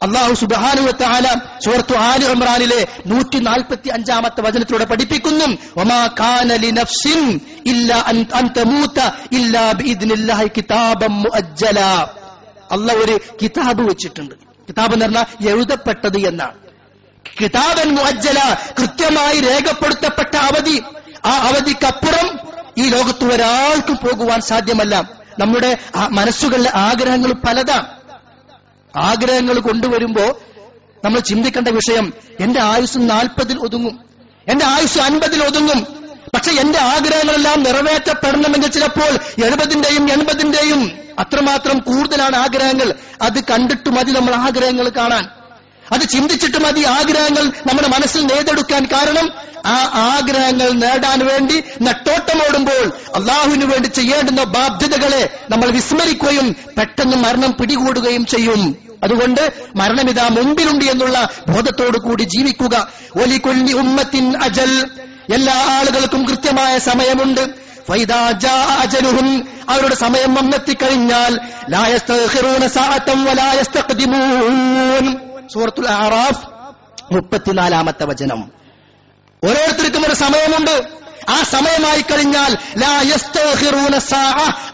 [SPEAKER 1] അള്ളാഹു സുബാനുവത്ത ആല സുഹൃത്തു ആലു ഇമ്രാനിലെ നൂറ്റി നാൽപ്പത്തി അഞ്ചാമത്തെ വചനത്തിലൂടെ പഠിപ്പിക്കുന്നു. ഒമാ കാനലി നഫ്സിൻ ഇല്ല അൻ തമൂത്ത ഇല്ലാ ബിഇദ്നില്ലാഹി കിതാബം മുഅജ്ജല. അള്ളാഹ് ഒരു കിതാബ് വെച്ചിട്ടുണ്ട്. കിതാബ് എന്ന് പറഞ്ഞാൽ എഴുതപ്പെട്ടത് എന്നാണ്. കിതാബൻ മുഅജ്ജല കൃത്യമായി രേഖപ്പെടുത്തപ്പെട്ട അവധി. ആ അവധിക്കപ്പുറം ഈ ലോകത്ത് ഒരാൾക്കും പോകുവാൻ സാധ്യമല്ല. നമ്മുടെ മനസ്സുകളിലെ ആഗ്രഹങ്ങൾ പലതാണ്. ആഗ്രഹങ്ങൾ കൊണ്ടുവരുമ്പോ നമ്മൾ ചിന്തിക്കേണ്ട വിഷയം എന്റെ ആയുസ് നാൽപ്പതിൽ ഒതുങ്ങും. എന്റെ ആയുസ് അൻപതിൽ ഒതുങ്ങും. പക്ഷെ എന്റെ ആഗ്രഹങ്ങളെല്ലാം നിറവേറ്റപ്പെടണമെങ്കിൽ ചിലപ്പോൾ എഴുപതിന്റെയും എൺപതിന്റെയും അത്രമാത്രം കൂടുതലാണ് ആഗ്രഹങ്ങൾ. അത് കണ്ടിട്ട് മതി നമ്മൾ ആഗ്രഹങ്ങൾ കാണാൻ. അത് ചിന്തിച്ചിട്ട് മതി ആഗ്രഹങ്ങൾ നമ്മുടെ മനസ്സിൽ നേടെടുക്കാൻ കാരണം ആ ആഗ്രഹങ്ങൾ നേടാൻ വേണ്ടി നെട്ടോട്ടമോടുമ്പോൾ അള്ളാഹുവിന് വേണ്ടി ചെയ്യേണ്ടുന്ന ബാധ്യതകളെ നമ്മൾ വിസ്മരിക്കുകയും പെട്ടെന്ന് മരണം പിടികൂടുകയും ചെയ്യും. അതുകൊണ്ട് മരണമിതാ മുമ്പിലുണ്ട് എന്നുള്ള ബോധത്തോടു കൂടി ജീവിക്കുക. ഒലി കൊല്ലി ഉമ്മത്തിൻ അജൽ. എല്ലാ ആളുകൾക്കും കൃത്യമായ സമയമുണ്ട്. അവരുടെ സമയം വന്നെത്തിക്കഴിഞ്ഞാൽ സൂറത്തുൽ ആറാഫ് മുപ്പത്തിനാലാമത്തെ വചനം. ഓരോരുത്തർക്കും ഒരു സമയമുണ്ട്. ആ സമയമായി കഴിഞ്ഞാൽ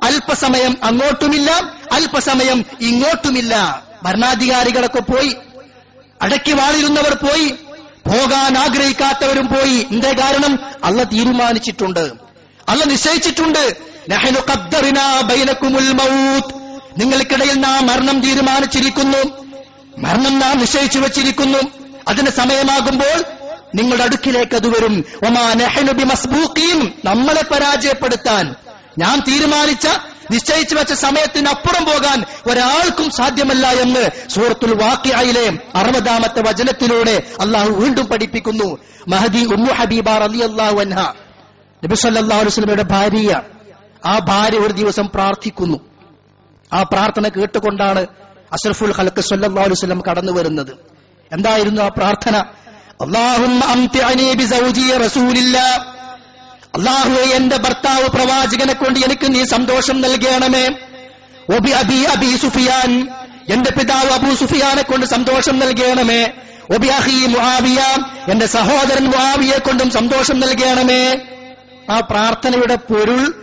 [SPEAKER 1] അല്പസമയം അങ്ങോട്ടുമില്ല അല്പസമയം ഇങ്ങോട്ടുമില്ല. ഭരണാധികാരികളൊക്കെ പോയി അടക്കി വാളിരുന്നവർ പോയി പോകാൻ ആഗ്രഹിക്കാത്തവരും പോയി. എന്തേ കാരണം? അല്ല തീരുമാനിച്ചിട്ടുണ്ട്. അല്ല നിശ്ചയിച്ചിട്ടുണ്ട്. നിങ്ങൾക്കിടയിൽ നാം മരണം തീരുമാനിച്ചിരിക്കുന്നു. മരണം നാം നിശ്ചയിച്ചു വച്ചിരിക്കുന്നു. അതിന് സമയമാകുമ്പോൾ നിങ്ങളുടെ അടുക്കിലേക്ക് അത് വരും. ഒമാ നഹ്നു മസ്ബൂക്കിയും നമ്മളെ പരാജയപ്പെടുത്താൻ. ഞാൻ തീരുമാനിച്ച നിശ്ചയിച്ചു വെച്ച സമയത്തിനപ്പുറം പോകാൻ ഒരാൾക്കും സാധ്യമല്ല എന്ന് സൂറത്തുൽ വാക്കിയായിലെ അറുപതാമത്തെ വചനത്തിലൂടെ അള്ളാഹു വീണ്ടും പഠിപ്പിക്കുന്നു. മഹദി ഉമ്മു ഹബീബ അലി അള്ളാഹു അൻഹ അലൈഹി വസല്ലമയുടെ ഭാര്യ ആ ഭാര്യ ഒരു ദിവസം പ്രാർത്ഥിക്കുന്നു. ആ പ്രാർത്ഥന കേട്ടുകൊണ്ടാണ് അഷ്റഫുൽ ഹലക്ക് സല്ലാ അലൈഹി വസല്ലം കടന്നു വരുന്നത്. എന്തായിരുന്നു ആ പ്രാർത്ഥന? റസൂലില്ലാ അള്ളാഹുവെ എന്റെ ഭർത്താവ് പ്രവാചകനെ കൊണ്ട് എനിക്ക് നീ സന്തോഷം നൽകണമേ. ഒബി അബി അബി സുഫിയാൻ എന്റെ പിതാവ് അബൂ സുഫിയാനെ കൊണ്ട് സന്തോഷം നൽകണമേ. ഒബി അഹി മുആവിയ എന്റെ സഹോദരൻ മുഹാബിയെ കൊണ്ടും സന്തോഷം നൽകണമേ. ആ പ്രാർത്ഥനയുടെ പൊരുൾ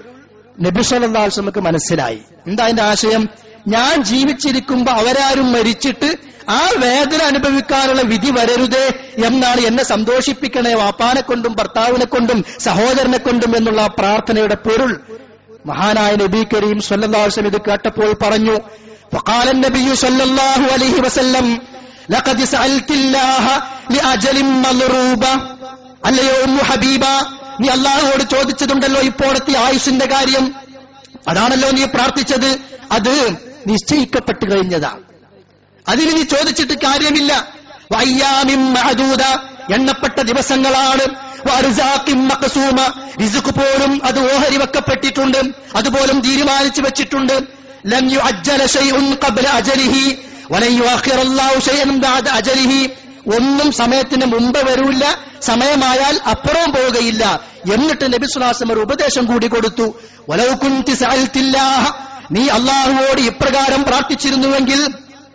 [SPEAKER 1] നബി നമുക്ക് അലൈഹി വസല്ലമക്ക് മനസ്സിലായി. എന്താ അതിന്റെ ആശയം? ഞാൻ ജീവിച്ചിരിക്കുമ്പോ അവരാരും മരിച്ചിട്ട് ആ വേദന അനുഭവിക്കാനുള്ള വിധി വരരുതേ എന്നാണ് എന്നെ സന്തോഷിപ്പിക്കണേ വാപ്പാനെ കൊണ്ടും ഭർത്താവിനെ കൊണ്ടും സഹോദരനെ കൊണ്ടും എന്നുള്ള ആ പ്രാർത്ഥനയുടെ പൊരുൾ മഹാനായ നബി കരീം സല്ലല്ലാഹു അലൈഹി വസല്ലം ഇത് കേട്ടപ്പോൾ പറഞ്ഞു فقال النبي صلى الله عليه وسلم لقد سألت الله لأجل مضروبة അല്ലയോ ഉമ്മു ഹബീബ നീ അള്ളാഹുവോട് ചോദിച്ചതുണ്ടല്ലോ ഇപ്പോഴത്തെ ആയുഷിന്റെ കാര്യം അതാണല്ലോ നീ പ്രാർത്ഥിച്ചത് അത് നിശ്ചയിക്കപ്പെട്ടു കഴിഞ്ഞതാണ് അതിന് ചോദിച്ചിട്ട് കാര്യമില്ല. എണ്ണപ്പെട്ട ദിവസങ്ങളാണ്. പോലും അത് ഓഹരി വെക്കപ്പെട്ടിട്ടുണ്ട്. അതുപോലും തീരുമാനിച്ചു വെച്ചിട്ടുണ്ട്. ഒന്നും സമയത്തിന് മുമ്പ് വരൂല്ല സമയമായാൽ അപ്പുറവും പോവുകയില്ല. എന്നിട്ട് നബി സുലാസം ഒരു ഉപദേശം കൂടി കൊടുത്തു. വലൗ കുൻതി സഅൽത്തില്ലാഹ നീ അള്ളാഹുവോട് ഇപ്രകാരം പ്രാർത്ഥിച്ചിരുന്നുവെങ്കിൽ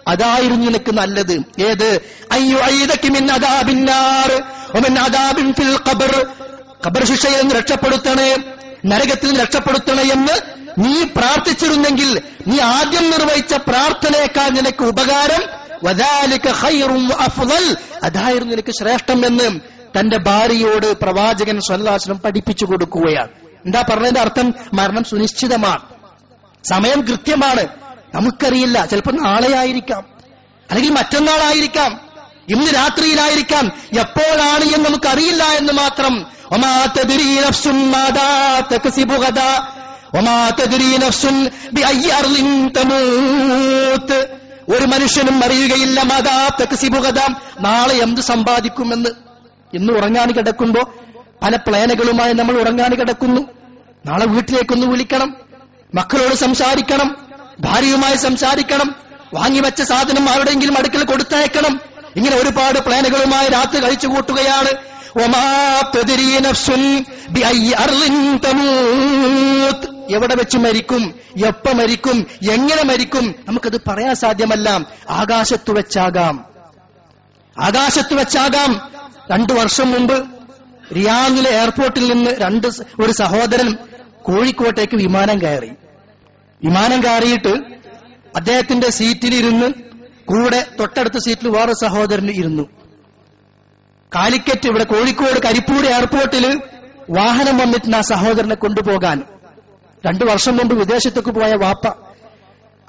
[SPEAKER 1] അതായിരുന്നു നിനക്ക് നല്ലത്. ഏത്? ഖബർ. ശിക്ഷയിൽ നിന്ന് രക്ഷപ്പെടുത്തണേ നരകത്തിൽ നിന്ന് രക്ഷപ്പെടുത്തണേ എന്ന് നീ പ്രാർത്ഥിച്ചിരുന്നെങ്കിൽ നീ ആദ്യം നിർവഹിച്ച പ്രാർത്ഥനയേക്കാൾ നിനക്ക് ഉപകാരം അഫ്ളൽ അതായിരുന്നു നിനക്ക് ശ്രേഷ്ഠം എന്ന് തന്റെ ഭാര്യയോട് പ്രവാചകൻ സ്വല്ലാസ്ലം പഠിപ്പിച്ചു കൊടുക്കുകയാണ്. എന്താ പറഞ്ഞതിന്റെ അർത്ഥം? മരണം സുനിശ്ചിതമാണ്. സമയം കൃത്യമാണ്. നമുക്കറിയില്ല. ചിലപ്പോൾ നാളെ ആയിരിക്കാം അല്ലെങ്കിൽ മറ്റന്നാളായിരിക്കാം. ഇന്ന് രാത്രിയിലായിരിക്കാം. എപ്പോഴാണ് എന്ന് നമുക്കറിയില്ല എന്ന് മാത്രം. ഒരു മനുഷ്യനും അറിയുകയില്ല മാതാ തക്സിബു ഗദാ. നാളെ എന്ത് സമ്പാദിക്കുമെന്ന്. ഇന്ന് ഉറങ്ങാൻ കിടക്കുമ്പോ പല പ്ലാനുകളുമായി നമ്മൾ ഉറങ്ങാൻ കിടക്കുന്നു. നാളെ വീട്ടിലേക്കൊന്ന് വിളിക്കണം. മക്കളോട് സംസാരിക്കണം ഭാര്യയുമായി സംസാരിക്കണം വാങ്ങിവെച്ച സാധനം ആരുടെയെങ്കിലും അടുക്കൽ കൊടുത്തയക്കണം. ഇങ്ങനെ ഒരുപാട് പ്ലാനുകളുമായി രാത്രി കഴിച്ചു കൂട്ടുകയാണ്. എവിടെ വെച്ച് മരിക്കും എപ്പ മരിക്കും എങ്ങനെ മരിക്കും നമുക്കത് പറയാൻ സാധ്യമല്ല. ആകാശത്തു വെച്ചാകാം. ആകാശത്ത് വെച്ചാകാം. രണ്ടു വർഷം മുമ്പ് റിയാദിലെ എയർപോർട്ടിൽ നിന്ന് രണ്ട് ഒരു സഹോദരൻ കോഴിക്കോട്ടേക്ക് വിമാനം കയറി. വിമാനം കയറിയിട്ട് അദ്ദേഹത്തിന്റെ സീറ്റിലിരുന്ന് കൂടെ തൊട്ടടുത്ത സീറ്റിൽ വേറെ സഹോദരൻ ഇരുന്നു. കാലിക്കറ്റ് ഇവിടെ കോഴിക്കോട് കരിപ്പൂർ എയർപോർട്ടിൽ വാഹനം വന്നിട്ട് ആ സഹോദരനെ കൊണ്ടുപോകാൻ. രണ്ടു വർഷം മുമ്പ് വിദേശത്തേക്ക് പോയ വാപ്പ.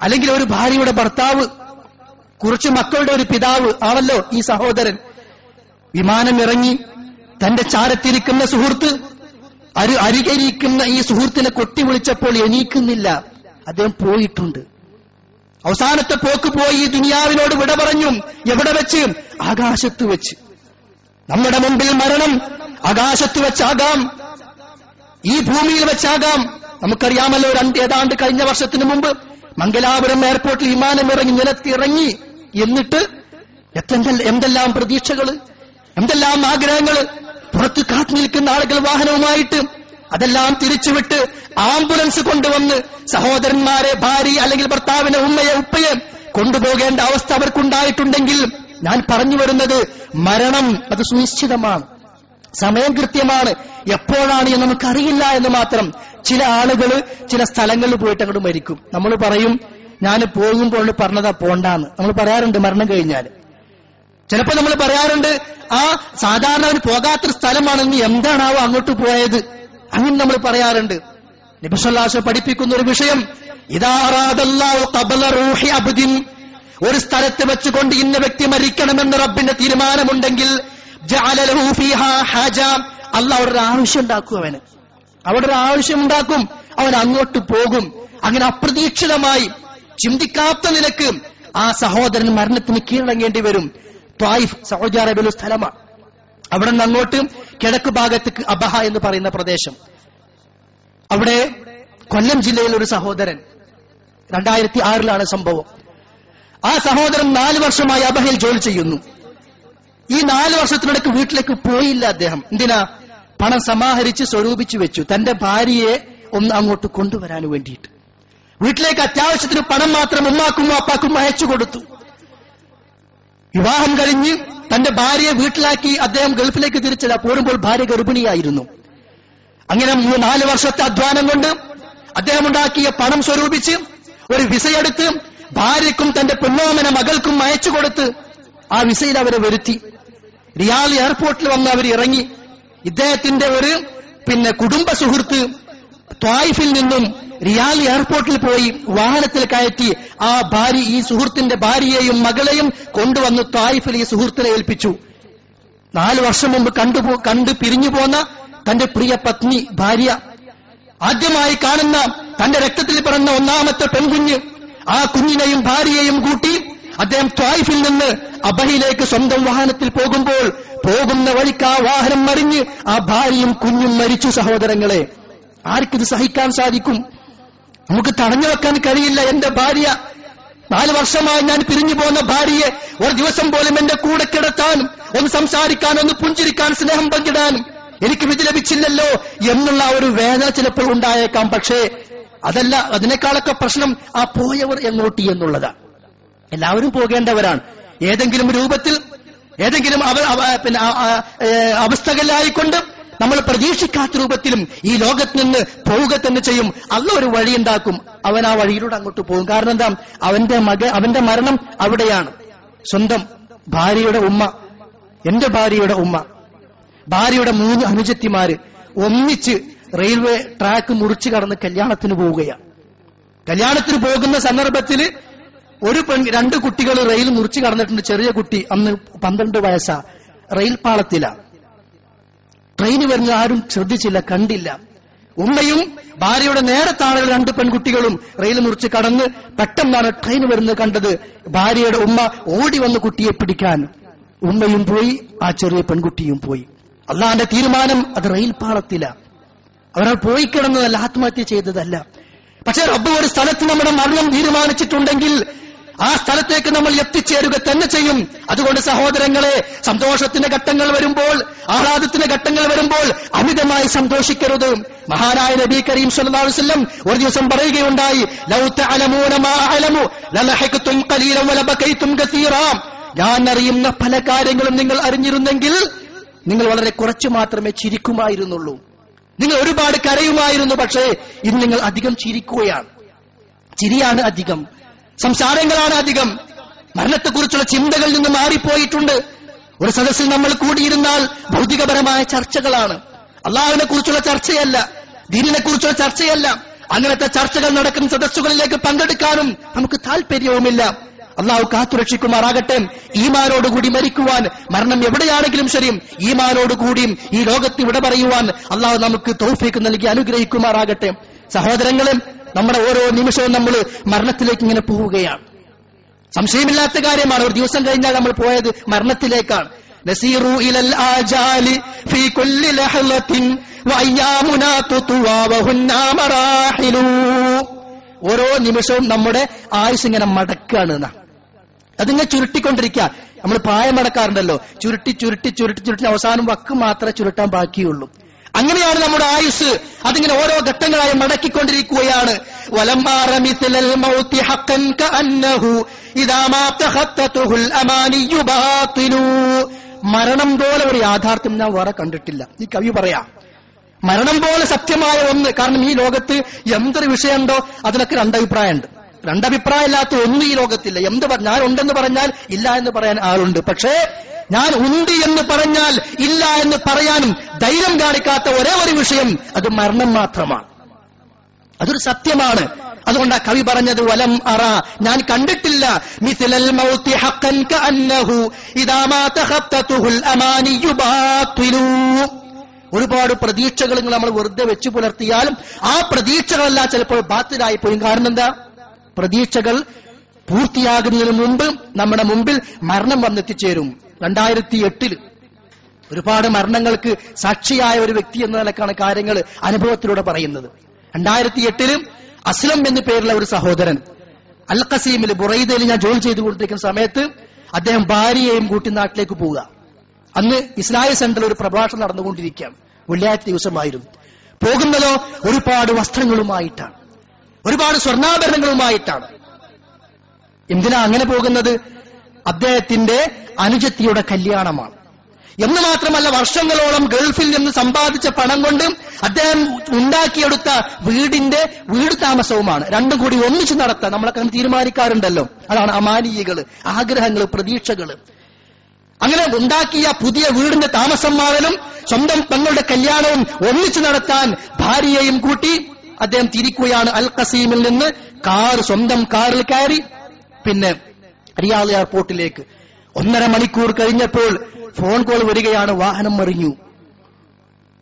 [SPEAKER 1] അല്ലെങ്കിൽ ഒരു ഭാര്യയുടെ ഭർത്താവ് കുറച്ച് മക്കളുടെ ഒരു പിതാവ് ആണല്ലോ ഈ സഹോദരൻ. വിമാനം ഇറങ്ങി തന്റെ ചാരത്തിരിക്കുന്ന സുഹൃത്ത് അരു അരികരിക്കുന്ന ഈ സുഹൃത്തിനെ കൊട്ടി വിളിച്ചപ്പോൾ എണീക്കുന്നില്ല. അദ്ദേഹം പോയിട്ടുണ്ട്. അവസാനത്തെ പോക്ക് പോയി ദുനിയാവിനോട് വിട പറഞ്ഞു എവിടെ വെച്ച്? ആകാശത്ത് വെച്ച്. നമ്മുടെ മുമ്പിൽ മരണം. ആകാശത്ത് വെച്ചാകാം. ഈ ഭൂമിയിൽ വെച്ചാകാം. നമുക്കറിയാമല്ലോ രണ്ട് ഏതാണ്ട് കഴിഞ്ഞ വർഷത്തിന് മുമ്പ് മംഗലാപുരം എയർപോർട്ടിൽ വിമാനം ഇറങ്ങി നിലത്തിറങ്ങി. എന്നിട്ട് എന്തെല്ലാം പ്രതീക്ഷകൾ? എന്തെല്ലാം ആഗ്രഹങ്ങൾ? പുറത്ത് കാത്തു നിൽക്കുന്ന ആളുകൾ വാഹനവുമായിട്ട് അതെല്ലാം തിരിച്ചുവിട്ട് ആംബുലൻസ് കൊണ്ടുവന്ന് സഹോദരന്മാരെ ഭാര്യ അല്ലെങ്കിൽ ഭർത്താവിനെ ഉമ്മയെ ഉപ്പയെ കൊണ്ടുപോകേണ്ട അവസ്ഥ അവർക്കുണ്ടായിട്ടുണ്ടെങ്കിൽ ഞാൻ പറഞ്ഞു വരുന്നത് മരണം അത് സുനിശ്ചിതമാണ്. സമയം കൃത്യമാണ്. എപ്പോഴാണ് എന്ന് നമുക്കറിയില്ല എന്ന് മാത്രം ചില ആളുകൾ ചില സ്ഥലങ്ങളിൽ പോയിട്ട് അങ്ങോട്ട് മരിക്കും. നമ്മൾ പറയും ഞാൻ പോകുമ്പോൾ പറഞ്ഞതാ പോണ്ടാന്ന്. നമ്മൾ പറയാറുണ്ട് മരണം കഴിഞ്ഞാൽ ചിലപ്പോൾ നമ്മൾ പറയാറുണ്ട് ആ സാധാരണ അവന് പോകാത്തൊരു സ്ഥലമാണെന്ന് എന്താണാവോ അങ്ങോട്ട് പോയത്. അങ്ങനെ നമ്മൾ പറയാറുണ്ട്. നബിസല്ലാസ് പഠിപ്പിക്കുന്ന ഒരു വിഷയം ഒരു സ്ഥലത്ത് വെച്ചുകൊണ്ട് ഇന്ന വ്യക്തി മരിക്കണമെന്ന് റബ്ബിന്റെ തീരുമാനമുണ്ടെങ്കിൽ അല്ല അവിടെ ഒരു ആവശ്യം ഉണ്ടാക്കും അവന്. അവിടെ ഒരു ആവശ്യം ഉണ്ടാക്കും അവൻ അങ്ങോട്ട് പോകും. അങ്ങനെ അപ്രതീക്ഷിതമായി ചിന്തിക്കാത്ത നിലയ്ക്ക് ആ സഹോദരൻ മരണത്തിന് കീഴടങ്ങേണ്ടി വരും. ത്വായിഫ് സൗദി അറേബ്യയിലെ സ്ഥലമാണ് അവിടെ നിന്ന് അങ്ങോട്ട് കിഴക്ക് ഭാഗത്തേക്ക് അബഹ എന്ന് പറയുന്ന പ്രദേശം. അവിടെ കൊല്ലം ജില്ലയിൽ ഒരു സഹോദരൻ. രണ്ടായിരത്തി ആറിലാണ് സംഭവം. ആ സഹോദരൻ നാല് വർഷമായി അബഹയിൽ ജോലി ചെയ്യുന്നു. ഈ നാല് വർഷത്തിനിടയ്ക്ക് വീട്ടിലേക്ക് പോയില്ല അദ്ദേഹം. എന്തിനാ? പണം സമാഹരിച്ച് സ്വരൂപിച്ചു വെച്ചു. തന്റെ ഭാര്യയെ ഒന്ന് അങ്ങോട്ട് കൊണ്ടുവരാൻ വേണ്ടിയിട്ട്. വീട്ടിലേക്ക് അത്യാവശ്യത്തിന് പണം മാത്രം ഉമ്മാക്കും അപ്പാക്കും അയച്ചു കൊടുത്തു. വിവാഹം കഴിഞ്ഞ് തന്റെ ഭാര്യയെ വീട്ടിലാക്കി അദ്ദേഹം ഗൾഫിലേക്ക് തിരിച്ചില്ല പോരുമ്പോൾ ഭാര്യ ഗർഭിണിയായിരുന്നു. അങ്ങനെ നാല് വർഷത്തെ അധ്വാനം കൊണ്ട് അദ്ദേഹം ഉണ്ടാക്കിയ പണം സ്വരൂപിച്ച് ഒരു വിസയെടുത്ത് ഭാര്യയ്ക്കും തന്റെ പെണ്ണോമന മകൾക്കും അയച്ചു കൊടുത്ത് ആ വിസയിൽ അവരെ വരുത്തി. റിയാൽ എയർപോർട്ടിൽ വന്ന് അവർ ഇറങ്ങി ഇദ്ദേഹത്തിന്റെ ഒരു പിന്നെ കുടുംബ സുഹൃത്ത് ത്വായിഫിൽ നിന്നും റിയാൽ എയർപോർട്ടിൽ പോയി വാഹനത്തിൽ കയറ്റി ആ ഭാര്യ ഈ സുഹൃത്തിന്റെ ഭാര്യയെയും മകളെയും കൊണ്ടുവന്ന് ത്വായിഫിൽ ഈ സുഹൃത്തിനെ ഏൽപ്പിച്ചു. നാല് വർഷം മുമ്പ് കണ്ടു കണ്ട് പിരിഞ്ഞു പോന്ന തന്റെ പ്രിയ പത്നി ഭാര്യ. ആദ്യമായി കാണുന്ന തന്റെ രക്തത്തിൽ പിറന്ന ഒന്നാമത്തെ പെൺകുഞ്ഞ് ആ കുഞ്ഞിനെയും ഭാര്യയെയും കൂട്ടി അദ്ദേഹം ത്വായിഫിൽ നിന്ന് അബഹിലേക്ക് സ്വന്തം വാഹനത്തിൽ പോകുമ്പോൾ പോകുന്ന വഴിക്ക് ആ വാഹനം മറിഞ്ഞ് ആ ഭാര്യയും കുഞ്ഞും മരിച്ചു സഹോദരങ്ങളെ. ആർക്കിത് സഹിക്കാൻ സാധിക്കും? നമുക്ക് തടഞ്ഞു വെക്കാൻ കഴിയില്ല എന്റെ ഭാര്യ. നാല് വർഷമായി ഞാൻ പിരിഞ്ഞു പോകുന്ന ഭാര്യയെ ഒരു ദിവസം പോലും എന്റെ കൂടെ കിടത്താനും ഒന്ന് സംസാരിക്കാൻ ഒന്ന് പുഞ്ചിരിക്കാൻ സ്നേഹം പങ്കിടാനും എനിക്ക് വിധി ലഭിച്ചില്ലല്ലോ എന്നുള്ള ഒരു വേദന ചിലപ്പോൾ ഉണ്ടായേക്കാം. പക്ഷേ അതല്ല അതിനേക്കാളൊക്കെ പ്രശ്നം ആ പോയവർ എങ്ങോട്ടി എന്നുള്ളതാണ്. എല്ലാവരും പോകേണ്ടവരാണ്. ഏതെങ്കിലും രൂപത്തിൽ ഏതെങ്കിലും അവ പിന്നെ അവസ്ഥകളിലായിക്കൊണ്ട് നമ്മൾ പ്രതീക്ഷിക്കാത്ത രൂപത്തിലും ഈ ലോകത്ത് നിന്ന് പോവുക തന്നെ ചെയ്യും. അല്ല ഒരു വഴി ഉണ്ടാക്കും അവൻ ആ വഴിയിലൂടെ അങ്ങോട്ട് പോകും. കാരണം എന്താ? അവന്റെ മക അവന്റെ മരണം അവിടെയാണ്. സ്വന്തം ഭാര്യയുടെ ഉമ്മ എന്റെ ഭാര്യയുടെ ഉമ്മ ഭാര്യയുടെ മൂന്ന് അനുജത്തിമാര് ഒന്നിച്ച് റെയിൽവേ ട്രാക്ക് മുറിച്ച് കടന്ന് കല്യാണത്തിന് പോവുകയാണ് കല്യാണത്തിന് പോകുന്ന സന്ദർഭത്തിൽ ഒരു പെൺ രണ്ട് കുട്ടികൾ റെയിൽ മുറിച്ച് കടന്നിട്ടുണ്ട്. ചെറിയ കുട്ടി അന്ന് പന്ത്രണ്ട് വയസ്സാ. റെയിൽ പാളത്തിലാണ് ട്രെയിൻ വരുന്ന ആരും ശ്രദ്ധിച്ചില്ല കണ്ടില്ല. ഉമ്മയും ഭാര്യയുടെ നേരത്താണ് രണ്ട് പെൺകുട്ടികളും റെയിൽ മുറിച്ച് കടന്ന് പെട്ടെന്നാണ് ട്രെയിൻ വരുന്നത് കണ്ടത്. ഭാര്യയുടെ ഉമ്മ ഓടി വന്ന് കുട്ടിയെ പിടിക്കാൻ. ഉമ്മയും പോയി ആ ചെറിയ പെൺകുട്ടിയും പോയി. അള്ളാന്റെ തീരുമാനം അത് റെയിൽ പാളത്തില. അവരാൾ പോയി കിടന്നതല്ല ആത്മഹത്യ ചെയ്തതല്ല. പക്ഷെ റബ്ബ് ഒരു സ്ഥലത്ത് നമ്മുടെ മരണം തീരുമാനിച്ചിട്ടുണ്ടെങ്കിൽ ആ സ്ഥലത്തേക്ക് നമ്മൾ എത്തിച്ചേരുക തന്നെ ചെയ്യും. അതുകൊണ്ട് സഹോദരങ്ങളെ സന്തോഷത്തിന്റെ ഘട്ടങ്ങൾ വരുമ്പോൾ ആഹ്ലാദത്തിന്റെ ഘട്ടങ്ങൾ വരുമ്പോൾ അമിതമായി സന്തോഷിക്കരുത്. മഹാനായ നബി കരീം സല്ലല്ലാഹു അലൈഹി വസല്ലം ഒരു ദിവസം പറയുകയുണ്ടായി ലൗ തഅലമൂന മാ ഖലീലൻ വലബകൈതും ഞാൻ അറിയുന്ന പല കാര്യങ്ങളും നിങ്ങൾ അറിഞ്ഞിരുന്നെങ്കിൽ നിങ്ങൾ വളരെ കുറച്ചു മാത്രമേ ചിരിക്കുമായിരുന്നുള്ളൂ. നിങ്ങൾ ഒരുപാട് കരയുമായിരുന്നു പക്ഷേ ഇന്ന് നിങ്ങൾ അധികം ചിരിക്കുകയാണ്. ചിരിയാണ് അധികം. സംസാരങ്ങളാണ് അധികം മരണത്തെക്കുറിച്ചുള്ള ചിന്തകളിൽ നിന്ന് മാറിപ്പോയിട്ടുണ്ട്. ഒരു സദസ്സിൽ നമ്മൾ കൂടിയിരുന്നാൽ ഭൗതികപരമായ ചർച്ചകളാണ്. അള്ളാഹുവിനെ കുറിച്ചുള്ള ചർച്ചയല്ല ദീനിനെ കുറിച്ചുള്ള ചർച്ചയല്ല. അങ്ങനത്തെ ചർച്ചകൾ നടക്കുന്ന സദസ്സുകളിലേക്ക് പങ്കെടുക്കാനും നമുക്ക് താല്പര്യവുമില്ല അള്ളാഹു കാത്തുരക്ഷിക്കുമാറാകട്ടെ. ഈമാനോടുകൂടി മരിക്കുവാൻ മരണം എവിടെയാണെങ്കിലും ശരി ഈമാനോടുകൂടിയും ഈ ലോകത്ത് വിട പറയുവാൻ അള്ളാഹു നമുക്ക് തൗഫീക്ക് നൽകി അനുഗ്രഹിക്കുമാറാകട്ടെ. സഹോദരങ്ങളും നമ്മുടെ ഓരോ നിമിഷവും നമ്മൾ മരണത്തിലേക്ക് ഇങ്ങനെ പോവുകയാണ്. സംശയമില്ലാത്ത കാര്യമാണ്. ഒരു ദിവസം കഴിഞ്ഞാൽ നമ്മൾ പോയത് മരണത്തിലേക്കാണ്. കുല്ലി ലഹളത്തിൻ വഅയ്യാമുനാ തുത്വാ വഹുന്നാ മറാഹിലു. ഓരോ നിമിഷവും നമ്മുടെ ആയുസ് ഇങ്ങനെ മടക്കാണ് അതിങ്ങനെ ചുരുട്ടിക്കൊണ്ടിരിക്കുക നമ്മൾ പ്രായം മടക്കാറുണ്ടല്ലോ. ചുരുട്ടി ചുരുട്ടി ചുരുട്ടി ചുരുട്ടി. അവസാനം വക്ക് മാത്രമേ ചുരുട്ടാൻ ബാക്കിയുള്ളൂ. അങ്ങനെയാണ് നമ്മുടെ ആയുസ്. അതിങ്ങനെ ഓരോ ഘട്ടങ്ങളായി മടക്കിക്കൊണ്ടിരിക്കുകയാണ്. മരണം പോലെ ഒരു യാഥാർത്ഥ്യം ഞാൻ വേറെ കണ്ടിട്ടില്ല. ഈ കവി പറയാം മരണം പോലെ സത്യമായ ഒന്ന്. കാരണം ഈ ലോകത്ത് എന്തൊരു വിഷയമുണ്ടോ? അതിനൊക്കെ രണ്ടഭിപ്രായമുണ്ട്. രണ്ടഭിപ്രായം ഇല്ലാത്ത ഒന്നും ഈ ലോകത്തില്ല. എന്ത് ഞാൻ ഉണ്ടെന്ന് പറഞ്ഞാൽ ഇല്ല എന്ന് പറയാൻ ആളുണ്ട്. പക്ഷേ ഞാൻ ഉണ്ട് എന്ന് പറഞ്ഞാൽ ഇല്ല എന്ന് പറയാനും ധൈര്യം കാണിക്കാത്ത ഒരേ ഒരു വിഷയം അത് മരണം മാത്രമാണ്. അതൊരു സത്യമാണ്. അതുകൊണ്ട് ആ കവി പറഞ്ഞത് വലം അറ. ഞാൻ കണ്ടിട്ടില്ല. മിസിലൽ മൗത്തി ഹക്കൻ കഅന്നഹു ഇദാ ബാത്തിലു. ഒരുപാട് പ്രതീക്ഷകൾ നമ്മൾ വെറുതെ വെച്ചു പുലർത്തിയാലും ആ പ്രതീക്ഷകളെല്ലാം ചിലപ്പോൾ ബാത്തിലായി പോയി കാരണം എന്താ? പ്രതീക്ഷകൾ പൂർത്തിയാകുന്നതിന് മുമ്പ് നമ്മുടെ മുമ്പിൽ മരണം വന്നെത്തിച്ചേരും. രണ്ടായിരത്തി എട്ടിൽ ഒരുപാട് മരണങ്ങൾക്ക് സാക്ഷിയായ ഒരു വ്യക്തി എന്ന നിലക്കാണ് കാര്യങ്ങൾ അനുഭവത്തിലൂടെ പറയുന്നത്. രണ്ടായിരത്തി എട്ടിലും അസ്ലം എന്ന പേരുള്ള ഒരു സഹോദരൻ അൽ ഖസീമിൽ ബുറൈദയിൽ ഞാൻ ജോലി ചെയ്തുകൊണ്ടിരിക്കുന്ന സമയത്ത് അദ്ദേഹം ഭാര്യയെയും കൂട്ടി നാട്ടിലേക്ക് പോവുക. അന്ന് ഇസ്ലായ സെന്ററിൽ ഒരു പ്രഭാഷണം നടന്നുകൊണ്ടിരിക്കുകയാണ്. വെള്ളിയാഴ്ച ദിവസമായിരുന്നു. പോകുന്നതോ ഒരുപാട് വസ്ത്രങ്ങളുമായിട്ടാണ്. ഒരുപാട് സ്വർണാഭരണങ്ങളുമായിട്ടാണ്. എന്തിനാ അങ്ങനെ പോകുന്നത്? അദ്ദേഹത്തിന്റെ അനുജത്തിയുടെ കല്യാണമാണ്. എന്ന് മാത്രമല്ല വർഷങ്ങളോളം ഗൾഫിൽ നിന്ന് സമ്പാദിച്ച പണം കൊണ്ട് അദ്ദേഹം ഉണ്ടാക്കിയെടുത്ത വീടിന്റെ വീട് താമസവുമാണ്. രണ്ടും കൂടി ഒന്നിച്ചു നടത്താൻ നമ്മളൊക്കെ തീരുമാനിക്കാറുണ്ടല്ലോ. അതാണ് അമാനീയകൾ ആഗ്രഹങ്ങൾ പ്രതീക്ഷകൾ. അങ്ങനെ ഉണ്ടാക്കിയ പുതിയ വീടിന്റെ താമസം മാറലും സ്വന്തം തങ്ങളുടെ കല്യാണവും ഒന്നിച്ചു നടത്താൻ ഭാര്യയെയും കൂട്ടി അദ്ദേഹം തിരിക്കുകയാണ് അൽ കസീമിൽ നിന്ന്. കാർ സ്വന്തം കാറിൽ കയറി. പിന്നെ റിയാദ് എയർപോർട്ടിലേക്ക്. ഒന്നര മണിക്കൂർ കഴിഞ്ഞപ്പോൾ ഫോൺ കോൾ വരികയാണ്. വാഹനം മറിഞ്ഞു.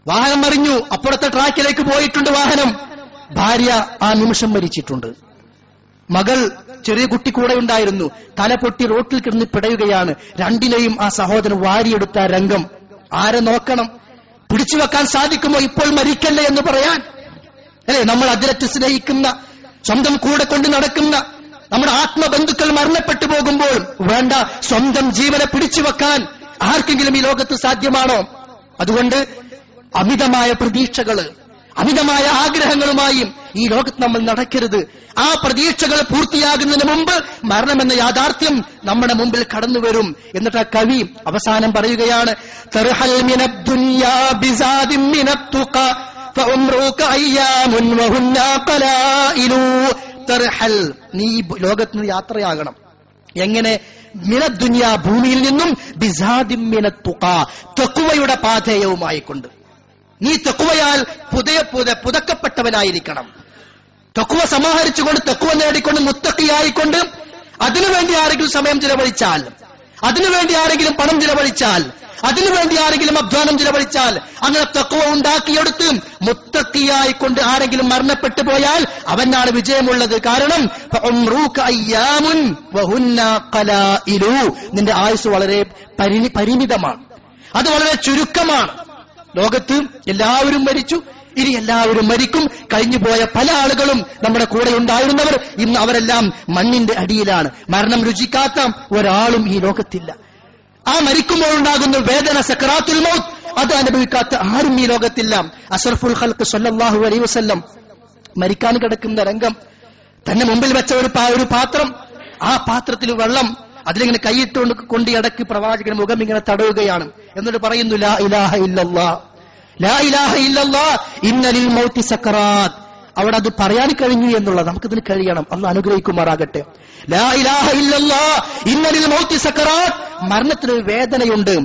[SPEAKER 1] വാഹനം മറിഞ്ഞു. അപ്പുറത്തെ ട്രാക്കിലേക്ക് പോയിട്ടുണ്ട് വാഹനം. ഭാര്യ ആ നിമിഷം മരിച്ചിട്ടുണ്ട്. മകൾ ചെറിയ കുട്ടി കൂടെ ഉണ്ടായിരുന്നു. തല പൊട്ടി റോട്ടിൽ കിടന്ന് പിടയുകയാണ്. രണ്ടിനെയും ആ സഹോദരൻ വാരിയെടുത്ത രംഗം. ആരെ നോക്കണം? പിടിച്ചു വെക്കാൻ സാധിക്കുമോ? ഇപ്പോൾ മരിക്കല്ലേ എന്ന് പറയാൻ അല്ലേ? നമ്മൾ അതിരറ്റ് സ്നേഹിക്കുന്ന സ്വന്തം കൂടെ കൊണ്ട് നടക്കുന്ന നമ്മുടെ ആത്മബന്ധുക്കൾ മരണപ്പെട്ടു പോകുമ്പോൾ വേണ്ട സ്വന്തം ജീവനെ പിടിച്ചു വെക്കാൻ ആർക്കെങ്കിലും ഈ ലോകത്ത് സാധ്യമാണോ? അതുകൊണ്ട് അമിതമായ പ്രതീക്ഷകൾ അമിതമായ ആഗ്രഹങ്ങളുമായും ഈ ലോകത്ത് നമ്മൾ നടക്കരുത്. ആ പ്രതീക്ഷകൾ പൂർത്തിയാകുന്നതിന് മുമ്പ് മരണമെന്ന യാഥാർത്ഥ്യം നമ്മുടെ മുമ്പിൽ കടന്നു വരും എന്നിട്ട് ആ കവി അവസാനം പറയുകയാണ് നീ ലോകത്ത് നിന്ന് യാത്രയാകണം. എങ്ങനെ? മിനദ്ദുനിയ ഭൂമിയിൽ നിന്നും ബിസാദിമിന മിനത്തുക തെക്കുവയുടെ പാധേയവുമായിക്കൊണ്ട് നീ തെക്കുവയാൽ പുതയ പുത പുതക്കപ്പെട്ടവനായിരിക്കണം. തെക്കുവ സമാഹരിച്ചുകൊണ്ട് തെക്കുവ നേടിക്കൊണ്ട് മുത്തക്കിയായിക്കൊണ്ട് അതിനുവേണ്ടി ആരെങ്കിലും സമയം ചിലവഴിച്ചാൽ അതിനുവേണ്ടി ആരെങ്കിലും പണം ചിലവഴിച്ചാൽ അതിനുവേണ്ടി ആരെങ്കിലും അധ്വാനം ചിലവഴിച്ചാൽ അങ്ങനെ തക്കവ ഉണ്ടാക്കിയെടുത്ത് മുത്തക്കിയായിക്കൊണ്ട് ആരെങ്കിലും മരണപ്പെട്ടു പോയാൽ അവനാണ് വിജയമുള്ളത്. കാരണം. നിന്റെ ആയുസ് വളരെ പരിമിതമാണ്. അത് വളരെ ചുരുക്കമാണ്. ലോകത്ത് എല്ലാവരും മരിച്ചു. ഇനി എല്ലാവരും മരിക്കും. കഴിഞ്ഞു പോയ പല ആളുകളും നമ്മുടെ കൂടെ ഉണ്ടായിരുന്നവർ ഇന്ന് അവരെല്ലാം മണ്ണിന്റെ അടിയിലാണ്. മരണം രുചിക്കാത്ത ഒരാളും ഈ ലോകത്തില്ല. ആ മരിക്കുമ്പോൾ ഉണ്ടാകുന്ന വേദന സക്രാത്തുൽ മൗത്ത് അത് അനുഭവിക്കാത്ത ആരും ഈ ലോകത്തില്ല. അഷറഫുൽ ഹൽക്ക് സല്ലല്ലാഹു അലൈ വസ്ല്ലം മരിക്കാൻ കിടക്കുന്ന രംഗം തന്നെ മുമ്പിൽ വെച്ച ഒരു ഒരു പാത്രം ആ പാത്രത്തിൽ വെള്ളം അതിലിങ്ങനെ കൈയിട്ടുകൊണ്ട് കൊണ്ട് ഇടയ്ക്ക് പ്രവാചകൻ മുഖം ഇങ്ങനെ തടവുകയാണ് എന്നിട്ട് പറയുന്നു ലാ ഇലാഹ ഇല്ലല്ലാ. സക്കറാത്ത് അവിടെ അത് പറയാൻ കഴിഞ്ഞു എന്നുള്ളത് നമുക്കിതിന് കഴിയണം. അന്ന് അനുഗ്രഹിക്കുമാറാകട്ടെ. സക്കറാത്ത് മരണത്തിന് വേദനയുണ്ട്.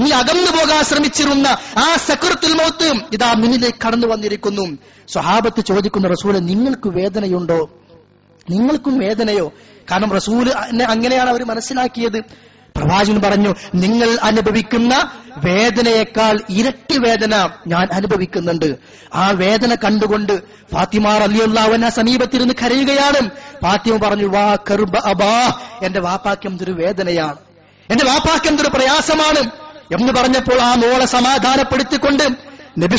[SPEAKER 1] നീ അകന്നു പോകാൻ ശ്രമിച്ചിരുന്ന ആ സക്കറത്തുൽ മൗത്ത് ഇതാ മുന്നിലേക്ക് കടന്നു വന്നിരിക്കുന്നു. സ്വഹാബത്ത് ചോദിക്കുന്ന റസൂൽ നിങ്ങൾക്ക് വേദനയുണ്ടോ? നിങ്ങൾക്കും വേദനയോ? കാരണം റസൂൽ അങ്ങനെയാണ് അവർ മനസ്സിലാക്കിയത്. പ്രവാചകൻ പറഞ്ഞു നിങ്ങൾ അനുഭവിക്കുന്ന വേദനയേക്കാൾ ഇരട്ടി വേദന ഞാൻ അനുഭവിക്കുന്നുണ്ട്. ആ വേദന കണ്ടുകൊണ്ട് ഫാത്തിമാർ അലിയുള്ളവൻ ആ സമീപത്തിരുന്ന് കരയുകയാണ്. ഫാത്തിമ പറഞ്ഞു വാ കറുബ അബാ എന്റെ വാപ്പാക്കം എന്തൊരു വേദനയാണ്. എന്റെ വാപ്പാക്കം എന്തൊരു പ്രയാസമാണ്. എന്ന് പറഞ്ഞപ്പോൾ ആ മോളെ സമാധാനപ്പെടുത്തിക്കൊണ്ട് നബി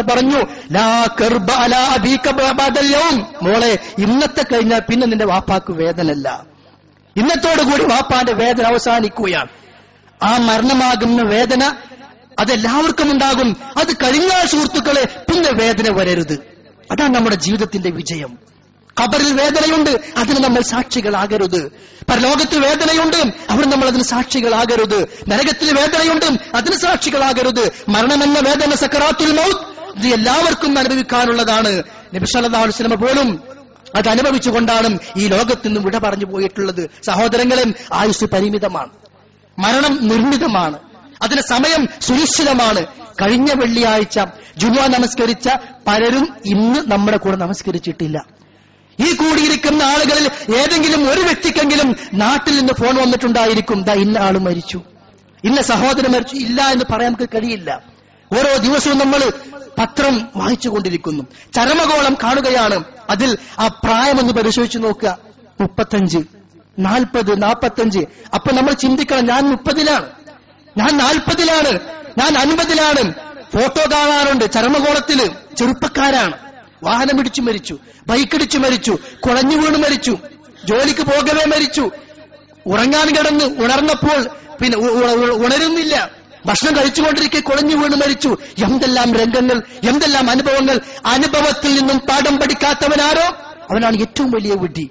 [SPEAKER 1] പറഞ്ഞു ലാ കർബ അലാ മോളെ ഇന്നത്തെ കഴിഞ്ഞാൽ പിന്നെ നിന്റെ വാപ്പാക്ക് വേദനല്ല ഇന്നത്തോടുകൂടി വാപ്പാന്റെ വേദന അവസാനിക്കുകയാണ്. ആ മരണമാകുന്ന വേദന അതെല്ലാവർക്കും ഉണ്ടാകും. അത് കഴിഞ്ഞാൽ സുഹൃത്തുക്കളെ പിന്നെ വേദന വരരുത്. അതാണ് നമ്മുടെ ജീവിതത്തിന്റെ വിജയം. ഖബറിൽ വേദനയുണ്ട് അതിന് നമ്മൾ സാക്ഷികളാകരുത്. പരലോകത്ത് വേദനയുണ്ട് അവിടെ നമ്മൾ അതിന് സാക്ഷികളാകരുത്. നരകത്തിൽ വേദനയുണ്ട് അതിന് സാക്ഷികളാകരുത്. മരണമെന്ന വേദന സക്കറാത്തുൽ മൗത്ത് ഇത് എല്ലാവർക്കും അനുഭവിക്കാനുള്ളതാണ്. നബിസല്ലാസ്ലമ പോലും അത് അനുഭവിച്ചുകൊണ്ടാണ് ഈ ലോകത്ത് നിന്നും വിട പറഞ്ഞു പോയിട്ടുള്ളത്. സഹോദരങ്ങളെ ആയുസ് പരിമിതമാണ്. മരണം നിർമ്മിതമാണ്. അതിന് സമയം സുനിശ്ചിതമാണ്. കഴിഞ്ഞ വെള്ളിയാഴ്ച ജുമാ നമസ്കരിച്ച പലരും ഇന്ന് നമ്മുടെ കൂടെ നമസ്കരിച്ചിട്ടില്ല. ഈ കൂടിയിരിക്കുന്ന ആളുകളിൽ ഏതെങ്കിലും ഒരു വ്യക്തിക്കെങ്കിലും നാട്ടിൽ നിന്ന് ഫോൺ വന്നിട്ടുണ്ടായിരിക്കും. ദാ ഇന്ന ആൾ മരിച്ചു. ഇന്ന സഹോദരൻ മരിച്ചു. ഇല്ല എന്ന് പറയാൻ നമുക്ക് കഴിയില്ല. ഓരോ ദിവസവും നമ്മൾ പത്രം വായിച്ചുകൊണ്ടിരിക്കുന്നു. ചരമകോളം കാണുകയാണ്. അതിൽ ആ പ്രായമൊന്ന് പരിശോധിച്ചു നോക്കുക. മുപ്പത്തഞ്ച് നാൽപ്പത് നാൽപ്പത്തഞ്ച് അപ്പൊ നമ്മൾ ചിന്തിക്കണം ഞാൻ മുപ്പതിലാണ്. ഞാൻ നാൽപ്പതിലാണ്. ഞാൻ അൻപതിലാണ്. ഫോട്ടോ കാണാറുണ്ട്. ചരമകോളത്തിൽ ചെറുപ്പക്കാരാണ്. വാഹനം ഇടിച്ചു മരിച്ചു. ബൈക്ക് ബൈക്കിടിച്ചു മരിച്ചു. കുഴഞ്ഞു വീണ് മരിച്ചു. ജോലിക്ക് പോകവേ മരിച്ചു. ഉറങ്ങാൻ കിടന്ന് ഉണർന്നപ്പോൾ പിന്നെ ഉണരുന്നില്ല. ഭക്ഷണം കഴിച്ചുകൊണ്ടിരിക്കെ കുളഞ്ഞു വീണ് മരിച്ചു. എന്തെല്ലാം രംഗങ്ങൾ എന്തെല്ലാം അനുഭവങ്ങൾ? അനുഭവത്തിൽ നിന്നും പാഠം പഠിക്കാത്തവനാരോ? അവനാണ് ഏറ്റവും വലിയ വിഡ്ഢി.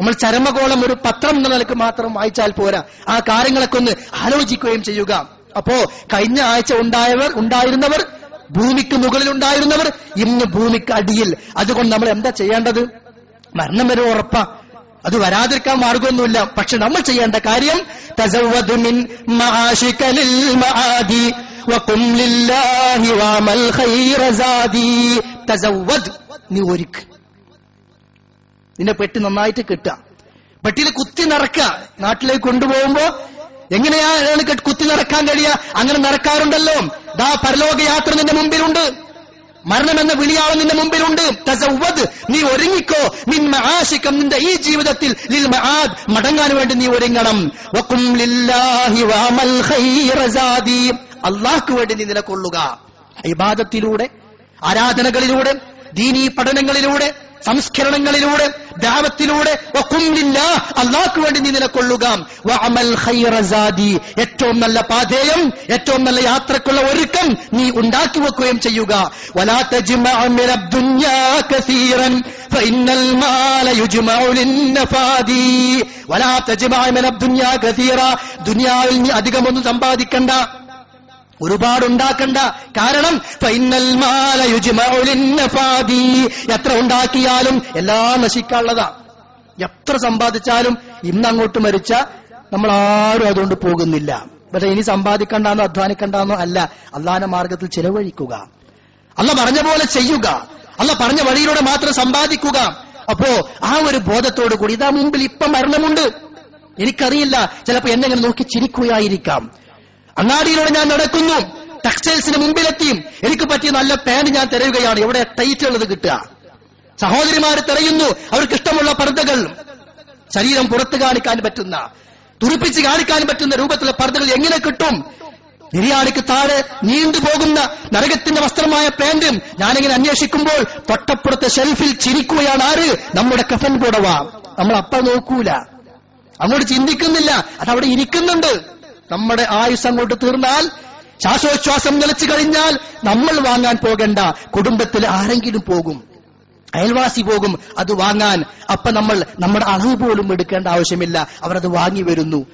[SPEAKER 1] നമ്മൾ ചരമകോളം ഒരു പത്രം എന്ന നിലയ്ക്ക് മാത്രം വായിച്ചാൽ പോരാ. ആ കാര്യങ്ങളൊക്കെ ഒന്ന് ആലോചിക്കുകയും ചെയ്യുക. അപ്പോ കഴിഞ്ഞ ആഴ്ച ഉണ്ടായവർ ഉണ്ടായിരുന്നവർ ഭൂമിക്ക് മുകളിൽ ഉണ്ടായിരുന്നവർ ഇന്ന് ഭൂമിക്ക് അടിയിൽ. അതുകൊണ്ട് നമ്മൾ എന്താ ചെയ്യേണ്ടത്? മരണം വരെ ഉറപ്പാ. അത് വരാതിരിക്കാൻ മാർഗമൊന്നുമില്ല. പക്ഷെ നമ്മൾ ചെയ്യേണ്ട കാര്യം തസവ്വദു മിൻ മആശിക ലിൽ മആദി വഖും ലില്ലാഹി നീ ഒരുക്ക്. നിന്നെ പെട്ടി നന്നായിട്ട് കിട്ടുക. പെട്ടിയിൽ കുത്തി നിറക്കുക നാട്ടിലേക്ക് കൊണ്ടുപോകുമ്പോ എങ്ങനെയാണ് കെട്ട് കുത്തി നിറക്കാൻ കഴിയുക? അങ്ങനെ നിറക്കാറുണ്ടല്ലോ. ദാ പരലോക യാത്ര നിന്റെ മുമ്പിലുണ്ട്. മരണം എന്ന വിളിയാവ് നിന്റെ മുമ്പിലുണ്ട്. തസവ്വദ് നീ ഒരുങ്ങിക്കോ. നിൻ മഹാശിക്കം നിന്റെ ഈ ജീവിതത്തിൽ. ലിൽ മആദ് മടങ്ങാൻ വേണ്ടി നീ ഒരുങ്ങണം. വക്കും ലില്ലാഹി വാമൽ അള്ളാഹ്ക്ക് വേണ്ടി നീ നിലകൊള്ളുക. ഇബാദത്തിലൂടെ ആരാധനകളിലൂടെ ദീനീ പഠനങ്ങളിലൂടെ സംസ്കരണങ്ങളിലൂടെ ദാവത്തിലൂടെ അള്ളാഹ്ക്ക് വേണ്ടി നീ സാദി. ഏറ്റവും നല്ല പാതേയം ഏറ്റവും നല്ല യാത്രക്കുള്ള ഒരുക്കം നീ ഉണ്ടാക്കി വെക്കുകയും ചെയ്യുക. ദുനിയാവിൽ നീ അധികമൊന്നും സമ്പാദിക്കണ്ട. ഒരുപാട് ഉണ്ടാക്കണ്ട കാരണം. എത്ര ഉണ്ടാക്കിയാലും എല്ലാം നശിക്കാനുള്ളതാ. എത്ര സമ്പാദിച്ചാലും ഇന്ന് അങ്ങോട്ട് മരിച്ച നമ്മൾ ആരും അതുകൊണ്ട് പോകുന്നില്ല. പക്ഷെ ഇനി സമ്പാദിക്കണ്ടെന്നോ അധ്വാനിക്കണ്ടെന്നോ അല്ല. അള്ളാഹന മാർഗത്തിൽ ചിലവഴിക്കുക. അല്ല പറഞ്ഞ പോലെ ചെയ്യുക. അല്ല പറഞ്ഞ വഴിയിലൂടെ മാത്രം സമ്പാദിക്കുക. അപ്പോ ആ ഒരു ബോധത്തോടു കൂടി ഇതാ മുമ്പിൽ ഇപ്പൊ മരണമുണ്ട്. എനിക്കറിയില്ല. ചിലപ്പോ എന്നെ നോക്കി ചിരിക്കുകയായിരിക്കാം. അങ്ങാടിയിലൂടെ ഞാൻ നടക്കുന്നു. ടെക്സ്റ്റൈൽസിന് മുമ്പിലെത്തിയും. എനിക്ക് പറ്റിയ നല്ല പാന്റ് ഞാൻ തിരയുകയാണ്. എവിടെ ടൈറ്റ് ഉള്ളത് കിട്ടുക? സഹോദരിമാർ തിരയുന്നു. അവർക്ക് ഇഷ്ടമുള്ള പർദ്ദകൾ. ശരീരം പുറത്ത് കാണിക്കാൻ പറ്റുന്ന തുറിപ്പിച്ച് കാണിക്കാൻ പറ്റുന്ന രൂപത്തിലെ പർദ്ദകൾ എങ്ങനെ കിട്ടും? നിര്യാണിക്ക് താഴെ നീണ്ടുപോകുന്ന നരകത്തിന്റെ വസ്ത്രമായ പാന്റും ഞാനിങ്ങനെ അന്വേഷിക്കുമ്പോൾ തൊട്ടപ്പുറത്തെ ഷെൽഫിൽ ചിരിക്കുകയാണ് ആര്? നമ്മുടെ കഫൻ കൂടവ നമ്മൾ അപ്പ നോക്കൂല. അങ്ങോട്ട് ചിന്തിക്കുന്നില്ല. അത് അവിടെ ഇരിക്കുന്നുണ്ട്. നമ്മുടെ ആയുസ് അങ്ങോട്ട് തീർന്നാൽ ശ്വാസോച്ഛ്വാസം നിലച്ചു കഴിഞ്ഞാൽ നമ്മൾ വാങ്ങാൻ പോകേണ്ട. കുടുംബത്തിൽ ആരെങ്കിലും പോകും അയൽവാസി പോകും അത് വാങ്ങാൻ. അപ്പൊ നമ്മൾ നമ്മുടെ അളവ് പോലും എടുക്കേണ്ട ആവശ്യമില്ല. അവർ അത് വാങ്ങി വരുന്നു.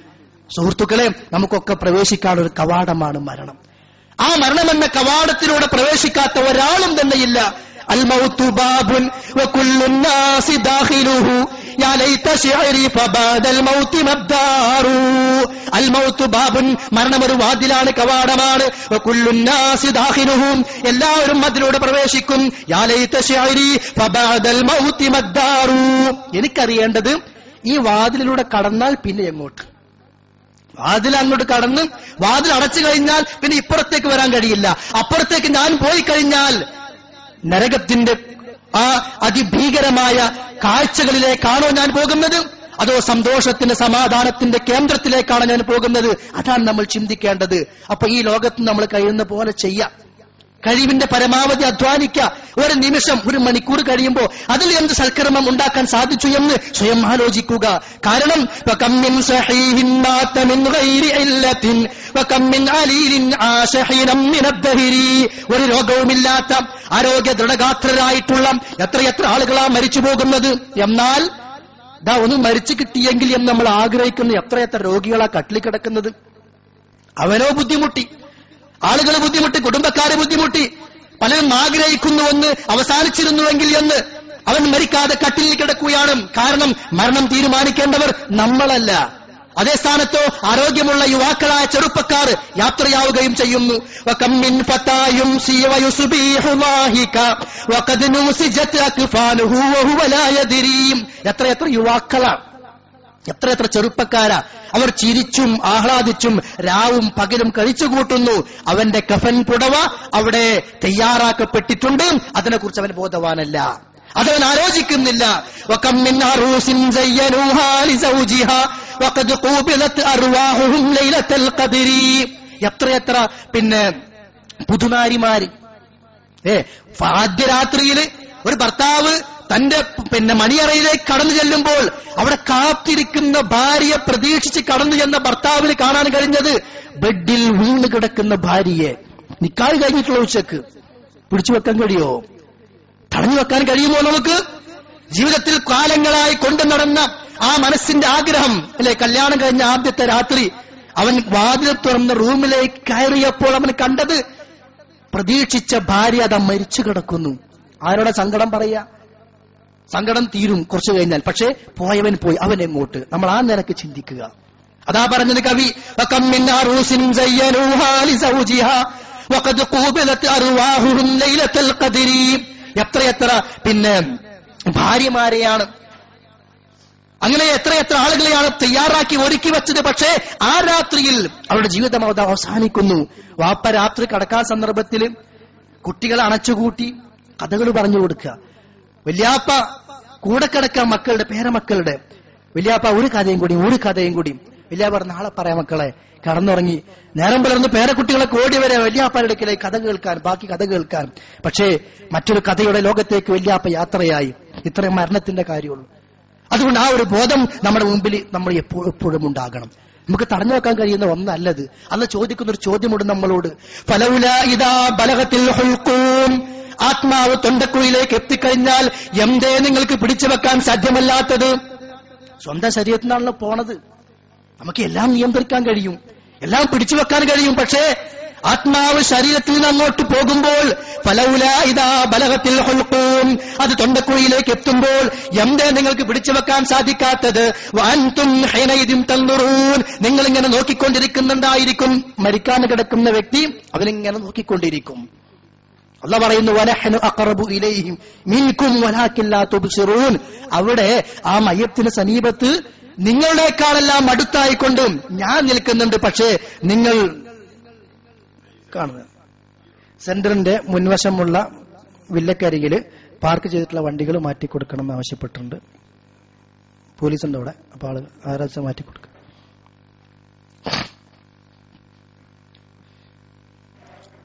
[SPEAKER 1] സുഹൃത്തുക്കളെ നമുക്കൊക്കെ പ്രവേശിക്കാൻ ഒരു കവാടമാണ് മരണം. ആ മരണം എന്ന കവാടത്തിലൂടെ പ്രവേശിക്കാത്ത ഒരാളും തന്നെയില്ല. الموت باب وكل الناس داخله يا ليت شعري فبعد الموت مبدار الموت باب മരണം ഒരു വാതിലാണ് കവാടമാണ് وكل الناس داخله എല്ലാവരും അതിലൂടെ പ്രവേശിക്കും يا ليت شعري فبعد الموت مبدار എനിക്കറിയേണ്ടത് ഈ വാതിലിലൂടെ കടന്നാൽ പിന്നെ എങ്ങോട്ട് വാതിൽ അങ്ങോട്ട് കടന്ന് വാതിൽ അടച്ചു കഴിഞ്ഞാൽ പിന്നെ ഇപ്പുറത്തേക്ക് വരാൻ കഴിയില്ല അപ്പുറത്തേക്ക് ഞാൻ പോയി കഴിഞ്ഞാൽ നരകത്തിന്റെ ആ അതിഭീകരമായ കാഴ്ചകളിലേക്കാണോ ഞാൻ പോകുന്നത്? അതോ സന്തോഷത്തിന്റെ സമാധാനത്തിന്റെ കേന്ദ്രത്തിലേക്കാണ് ഞാൻ പോകുന്നത്? അതാണ് നമ്മൾ ചിന്തിക്കേണ്ടത്. അപ്പൊ ഈ ലോകത്ത് നമ്മൾ കഴിയുന്ന പോലെ ചെയ്യാം. കഴിവിന്റെ പരമാവധി അധ്വാനിക്കുക. ഒരു നിമിഷം ഒരു മണിക്കൂർ കഴിയുമ്പോൾ അതിൽ എന്ത് സൽക്കർമ്മം ഉണ്ടാക്കാൻ സാധിച്ചു എന്ന് സ്വയം ആലോചിക്കുക. കാരണം ഒരു രോഗവുമില്ലാത്ത ആരോഗ്യ ദൃഢഗാത്രരായിട്ടുള്ള എത്രയെത്ര ആളുകളാ മരിച്ചു പോകുന്നത്. എന്നാൽ ദാ ഒന്ന് മരിച്ചു കിട്ടിയെങ്കിൽ എന്ന് നമ്മൾ ആഗ്രഹിക്കുന്നു എത്രയെത്ര രോഗികളാ കട്ടിൽ കിടക്കുന്നത്. അവനോ ബുദ്ധിമുട്ടി. ആളുകൾ ബുദ്ധിമുട്ടി കുടുംബക്കാരെ ബുദ്ധിമുട്ടി പലരും ആഗ്രഹിക്കുന്നുവെന്ന് അവസാനിച്ചിരുന്നുവെങ്കിൽ എന്ന് അവൻ മരിക്കാതെ കട്ടിലിൽ കിടക്കുകയാണ്. കാരണം മരണം തീരുമാനിക്കേണ്ടവർ നമ്മളല്ല. അതേ സ്ഥാനത്തോ ആരോഗ്യമുള്ള യുവാക്കളായ ചെറുപ്പക്കാർ യാത്രയാവുകയും ചെയ്യുന്നു. എത്ര എത്ര യുവാക്കളാണ്. എത്ര എത്ര ചെറുപ്പക്കാരാ. അവർ ചിരിച്ചും ആഹ്ലാദിച്ചും രാവും പകലും കഴിച്ചു കൂട്ടുന്നു അവന്റെ കഫൻ പുടവ അവിടെ തയ്യാറാക്കപ്പെട്ടിട്ടുണ്ട്. അതിനെക്കുറിച്ച് അവൻ ബോധവാനല്ല. അതവൻ ആലോചിക്കുന്നില്ല. എത്രയെത്ര പിന്നെ പുതുനാരിമാര്. ഏ ആദ്യ രാത്രിയിൽ ഒരു ഭർത്താവ് തന്റെ പിന്നെ മണിയറയിലേക്ക് കടന്നു ചെല്ലുമ്പോൾ അവിടെ കാത്തിരിക്കുന്ന ഭാര്യയെ പ്രതീക്ഷിച്ച് കടന്നു ചെന്ന ഭർത്താവിന് കാണാൻ കഴിഞ്ഞത് ബെഡിൽ വീണ് കിടക്കുന്ന ഭാര്യയെ. നിക്കാൽ കഴിഞ്ഞിട്ടുള്ള ഉച്ചയ്ക്ക്. പിടിച്ചു വെക്കാൻ കഴിയോ? തടഞ്ഞു വെക്കാൻ കഴിയുമോ നമുക്ക്? ജീവിതത്തിൽ കാലങ്ങളായി കൊണ്ടു നടന്ന ആ മനസ്സിന്റെ ആഗ്രഹം അല്ലെ? കല്യാണം കഴിഞ്ഞ ആദ്യത്തെ രാത്രി അവൻ വാതിൽ തുറന്ന റൂമിലേക്ക് കയറിയപ്പോൾ അവൻ കണ്ടത് പ്രതീക്ഷിച്ച ഭാര്യ അതാ മരിച്ചു കിടക്കുന്നു. ആരോടെ സങ്കടം പറയാ സങ്കടം തീരും കുറച്ചു കഴിഞ്ഞാൽ. പക്ഷേ പോയവൻ പോയി അവൻ എങ്ങോട്ട് നമ്മൾ ആ നിരക്ക് ചിന്തിക്കുക. അതാ പറഞ്ഞത് കവി എത്രയെത്ര പിന്നെ ഭാര്യമാരെയാണ്. അങ്ങനെ എത്രയെത്ര ആളുകളെയാണ് തയ്യാറാക്കി ഒരുക്കി വെച്ചത്. പക്ഷേ ആ രാത്രിയിൽ അവരുടെ ജീവിതം അത് അവസാനിക്കുന്നു. വാപ്പ രാത്രി കടക്കാൻ സന്ദർഭത്തിൽ കുട്ടികളെ അണച്ചുകൂട്ടി കഥകൾ പറഞ്ഞു കൊടുക്കുക. വല്യാപ്പ കൂടെ കിടക്കാൻ മക്കളുടെ പേരമക്കളുടെ വല്യാപ്പ ഒരു കഥയും കൂടി ഒരു കഥയും കൂടി. വല്യാപ്പ പറഞ്ഞ നാളെ പറയാം മക്കളെ കടന്നുറങ്ങി. നേരം പുലർന്ന് പേരക്കുട്ടികളെ കോടി വരെ വല്യാപ്പാരുടെ അടുക്കലേക്ക് കഥ കേൾക്കാൻ ബാക്കി കഥ കേൾക്കാൻ. പക്ഷേ മറ്റൊരു കഥയുടെ ലോകത്തേക്ക് വല്യാപ്പ യാത്രയായി. ഇത്രയും മരണത്തിന്റെ കാര്യമുള്ളൂ. അതുകൊണ്ട് ആ ഒരു ബോധം നമ്മുടെ മുമ്പിൽ നമ്മൾ എപ്പോഴും ഉണ്ടാകണം. നമുക്ക് തടഞ്ഞു വെക്കാൻ കഴിയുന്ന ഒന്നല്ലത്. അന്ന് ചോദിക്കുന്ന ഒരു ചോദ്യമുണ്ട് നമ്മളോട്. ഫലവുല ഇതാ ബലഹത്തിൽ ആത്മാവ് തൊണ്ടക്കുഴിയിലേക്ക് എത്തിക്കഴിഞ്ഞാൽ എന്തേ നിങ്ങൾക്ക് പിടിച്ചു വെക്കാൻ സാധ്യമല്ലാത്തത്? സ്വന്തം ശരീരത്തിനാണല്ലോ പോണത്. നമുക്ക് എല്ലാം നിയന്ത്രിക്കാൻ കഴിയും. എല്ലാം പിടിച്ചു വെക്കാൻ കഴിയും. പക്ഷേ ആത്മാവ് ശരീരത്തിൽ നിന്ന് അങ്ങോട്ട് പോകുമ്പോൾ ഫലൗല ഇതാ ബലഹത്തിൽ ഹൊൽക്കൂം അത് തൊണ്ടക്കുഴിയിലേക്ക് എത്തുമ്പോൾ എന്തേ നിങ്ങൾക്ക് പിടിച്ചു വെക്കാൻ സാധിക്കാത്തത്? വാൻതും തന്നുറൂൻ നിങ്ങൾ ഇങ്ങനെ നോക്കിക്കൊണ്ടിരിക്കുന്നുണ്ടായിരിക്കും. മരിക്കാൻ കിടക്കുന്ന വ്യക്തി അവനിങ്ങനെ നോക്കിക്കൊണ്ടിരിക്കും. അല്ല പറയുന്നു വനഹനു അഖറബു ഇലയും മീൻകും വലാകില്ലാ തുബ്സിറൂൻ. അവിടെ ആ മയ്യത്തിന് സമീപത്ത് നിങ്ങളുടെക്കാളെല്ലാം അടുത്തായിക്കൊണ്ടും ഞാൻ നിൽക്കുന്നുണ്ട്. പക്ഷേ നിങ്ങൾ കാണുക സെന്ററിന്റെ മുൻവശമുള്ള വില്ലക്കരികിൽ പാർക്ക് ചെയ്തിട്ടുള്ള വണ്ടികൾ മാറ്റി കൊടുക്കണം എന്ന് ആവശ്യപ്പെട്ടിട്ടുണ്ട്. പോലീസുണ്ട് അവിടെ. അപ്പൊ ആൾ ആരാച്ച മാറ്റി കൊടുക്കുക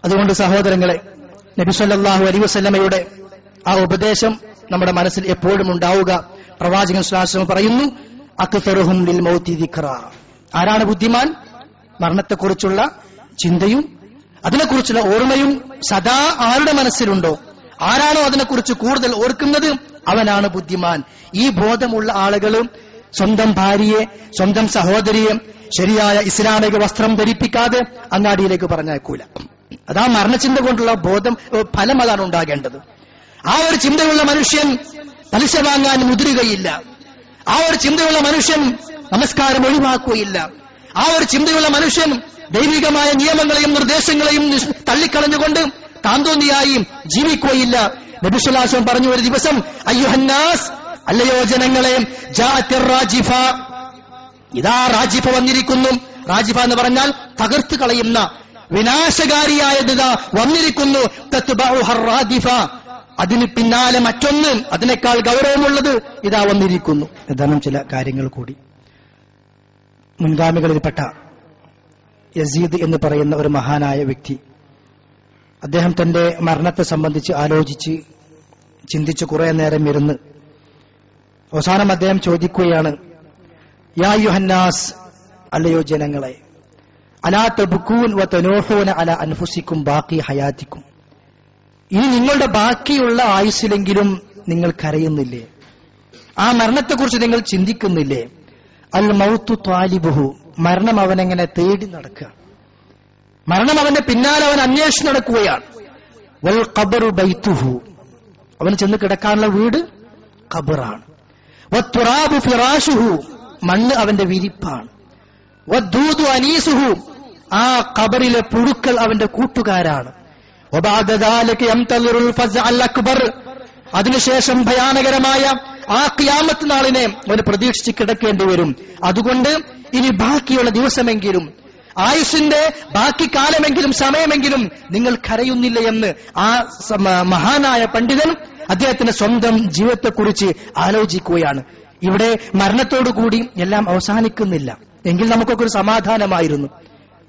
[SPEAKER 1] അതുകൊണ്ട് സഹോദരങ്ങളെ നബിസ്വല്ലാഹു അലി വസല്ലമയുടെ ആ ഉപദേശം നമ്മുടെ മനസ്സിൽ എപ്പോഴും ഉണ്ടാവുക. പ്രവാചകൻ ശ്ലാശ്രമം പറയുന്നു ദിക്റ. ആരാണ് ബുദ്ധിമാൻ? മരണത്തെക്കുറിച്ചുള്ള ചിന്തയും അതിനെക്കുറിച്ചുള്ള ഓർമ്മയും സദാ ആരുടെ മനസ്സിലുണ്ടോ? ആരാണോ അതിനെക്കുറിച്ച് കൂടുതൽ ഓർക്കുന്നത്? അവനാണ് ബുദ്ധിമാൻ. ഈ ബോധമുള്ള ആളുകൾ സ്വന്തം ഭാര്യയെ സ്വന്തം സഹോദരിയെ ശരിയായ ഇസ്ലാമിക വസ്ത്രം ധരിപ്പിക്കാതെ അങ്ങാടിയിലേക്ക് പറഞ്ഞേക്കൂല അതാ മരണചിന്ത കൊണ്ടുള്ള ബോധം ഫലം അതാണ് ഉണ്ടാകേണ്ടത്. ആ ഒരു ചിന്തയുള്ള മനുഷ്യൻ പലിശ വാങ്ങാൻ മുതിരുകയില്ല. ആ ഒരു ചിന്തയുള്ള മനുഷ്യൻ നമസ്കാരം ഒഴിവാക്കുകയില്ല. ആ ഒരു ചിന്തയുള്ള മനുഷ്യൻ ദൈവികമായ നിയമങ്ങളെയും നിർദ്ദേശങ്ങളെയും തള്ളിക്കളഞ്ഞുകൊണ്ട് താന്തോന്നിയായി ജീവിക്കുകയില്ല. നബിസുല്ലാസം പറഞ്ഞു ഒരു ദിവസം അയ്യുഹന്നാസ് അല്ലയോ ജനങ്ങളെ റാജിഫ. ഇതാ റാജിഫ വന്നിരിക്കുന്നു. റാജിഫ എന്ന് പറഞ്ഞാൽ തകർത്ത് കളയുന്ന വിനാശകാരിയായത് വന്നിരിക്കുന്നു. റാദിഫ അതിന് പിന്നാലെ മറ്റൊന്ന് അതിനേക്കാൾ ഗൗരവമുള്ളത് ഇതാ വന്നിരിക്കുന്നു. ഏതാനും ചില കാര്യങ്ങൾ കൂടി. മുൻഗാമികളിൽപ്പെട്ട യസീദ് എന്ന് പറയുന്ന ഒരു മഹാനായ വ്യക്തി. അദ്ദേഹം തന്റെ മരണത്തെ സംബന്ധിച്ച് ആലോചിച്ച് ചിന്തിച്ച് കുറെ നേരം ഇരുന്ന് അവസാനം അദ്ദേഹം ചോദിക്കുകയാണ് യാ യുഹന്നാസ് അല്ലയോ ജനങ്ങളെ അലാ തബുക്കൂൻ വ തനോഹൂന അല അൻഫുസിക്കും ബാക്കി ഹയാത്തിക്കും. ഇനി നിങ്ങളുടെ ബാക്കിയുള്ള ആയുസ്സിലെങ്കിലും നിങ്ങൾ കരയുന്നില്ലേ? ആ മരണത്തെക്കുറിച്ച് നിങ്ങൾ ചിന്തിക്കുന്നില്ലേ? അൽ മൗത്തു ത്വാലിബുഹു മരണം അവനെങ്ങനെ തേടി നടക്കുക? മരണം അവന്റെ പിന്നാലെ അവൻ അന്വേഷിച്ച് നടക്കുകയാണ്. വൽ ഖബറു ബൈത്തുഹു. അവന് ചെന്ന് കിടക്കാനുള്ള വീട് ഖബറാണ്. ഫിറാഷുഹു മണ്ണ് അവന്റെ വിരിപ്പാണ്. അനീസുഹു. ആ ഖബറിലെ പുഴുക്കൾ അവന്റെ കൂട്ടുകാരാണ്. അതിനുശേഷം ഭയാനകരമായ ആ ക്യാമത്ത് നാളിനെ അവന് പ്രതീക്ഷിച്ച് കിടക്കേണ്ടി വരും. അതുകൊണ്ട് ഇനി ബാക്കിയുള്ള ദിവസമെങ്കിലും ആയുഷിന്റെ ബാക്കി കാലമെങ്കിലും സമയമെങ്കിലും നിങ്ങൾ കരയുന്നില്ല എന്ന് ആ മഹാനായ പണ്ഡിതൻ അദ്ദേഹത്തിന്റെ സ്വന്തം ജീവിതത്തെക്കുറിച്ച് ആലോചിക്കുകയാണ്. ഇവിടെ മരണത്തോടുകൂടി എല്ലാം അവസാനിക്കുന്നില്ല. എങ്കിൽ നമുക്കൊക്കെ ഒരു സമാധാനമായിരുന്നു.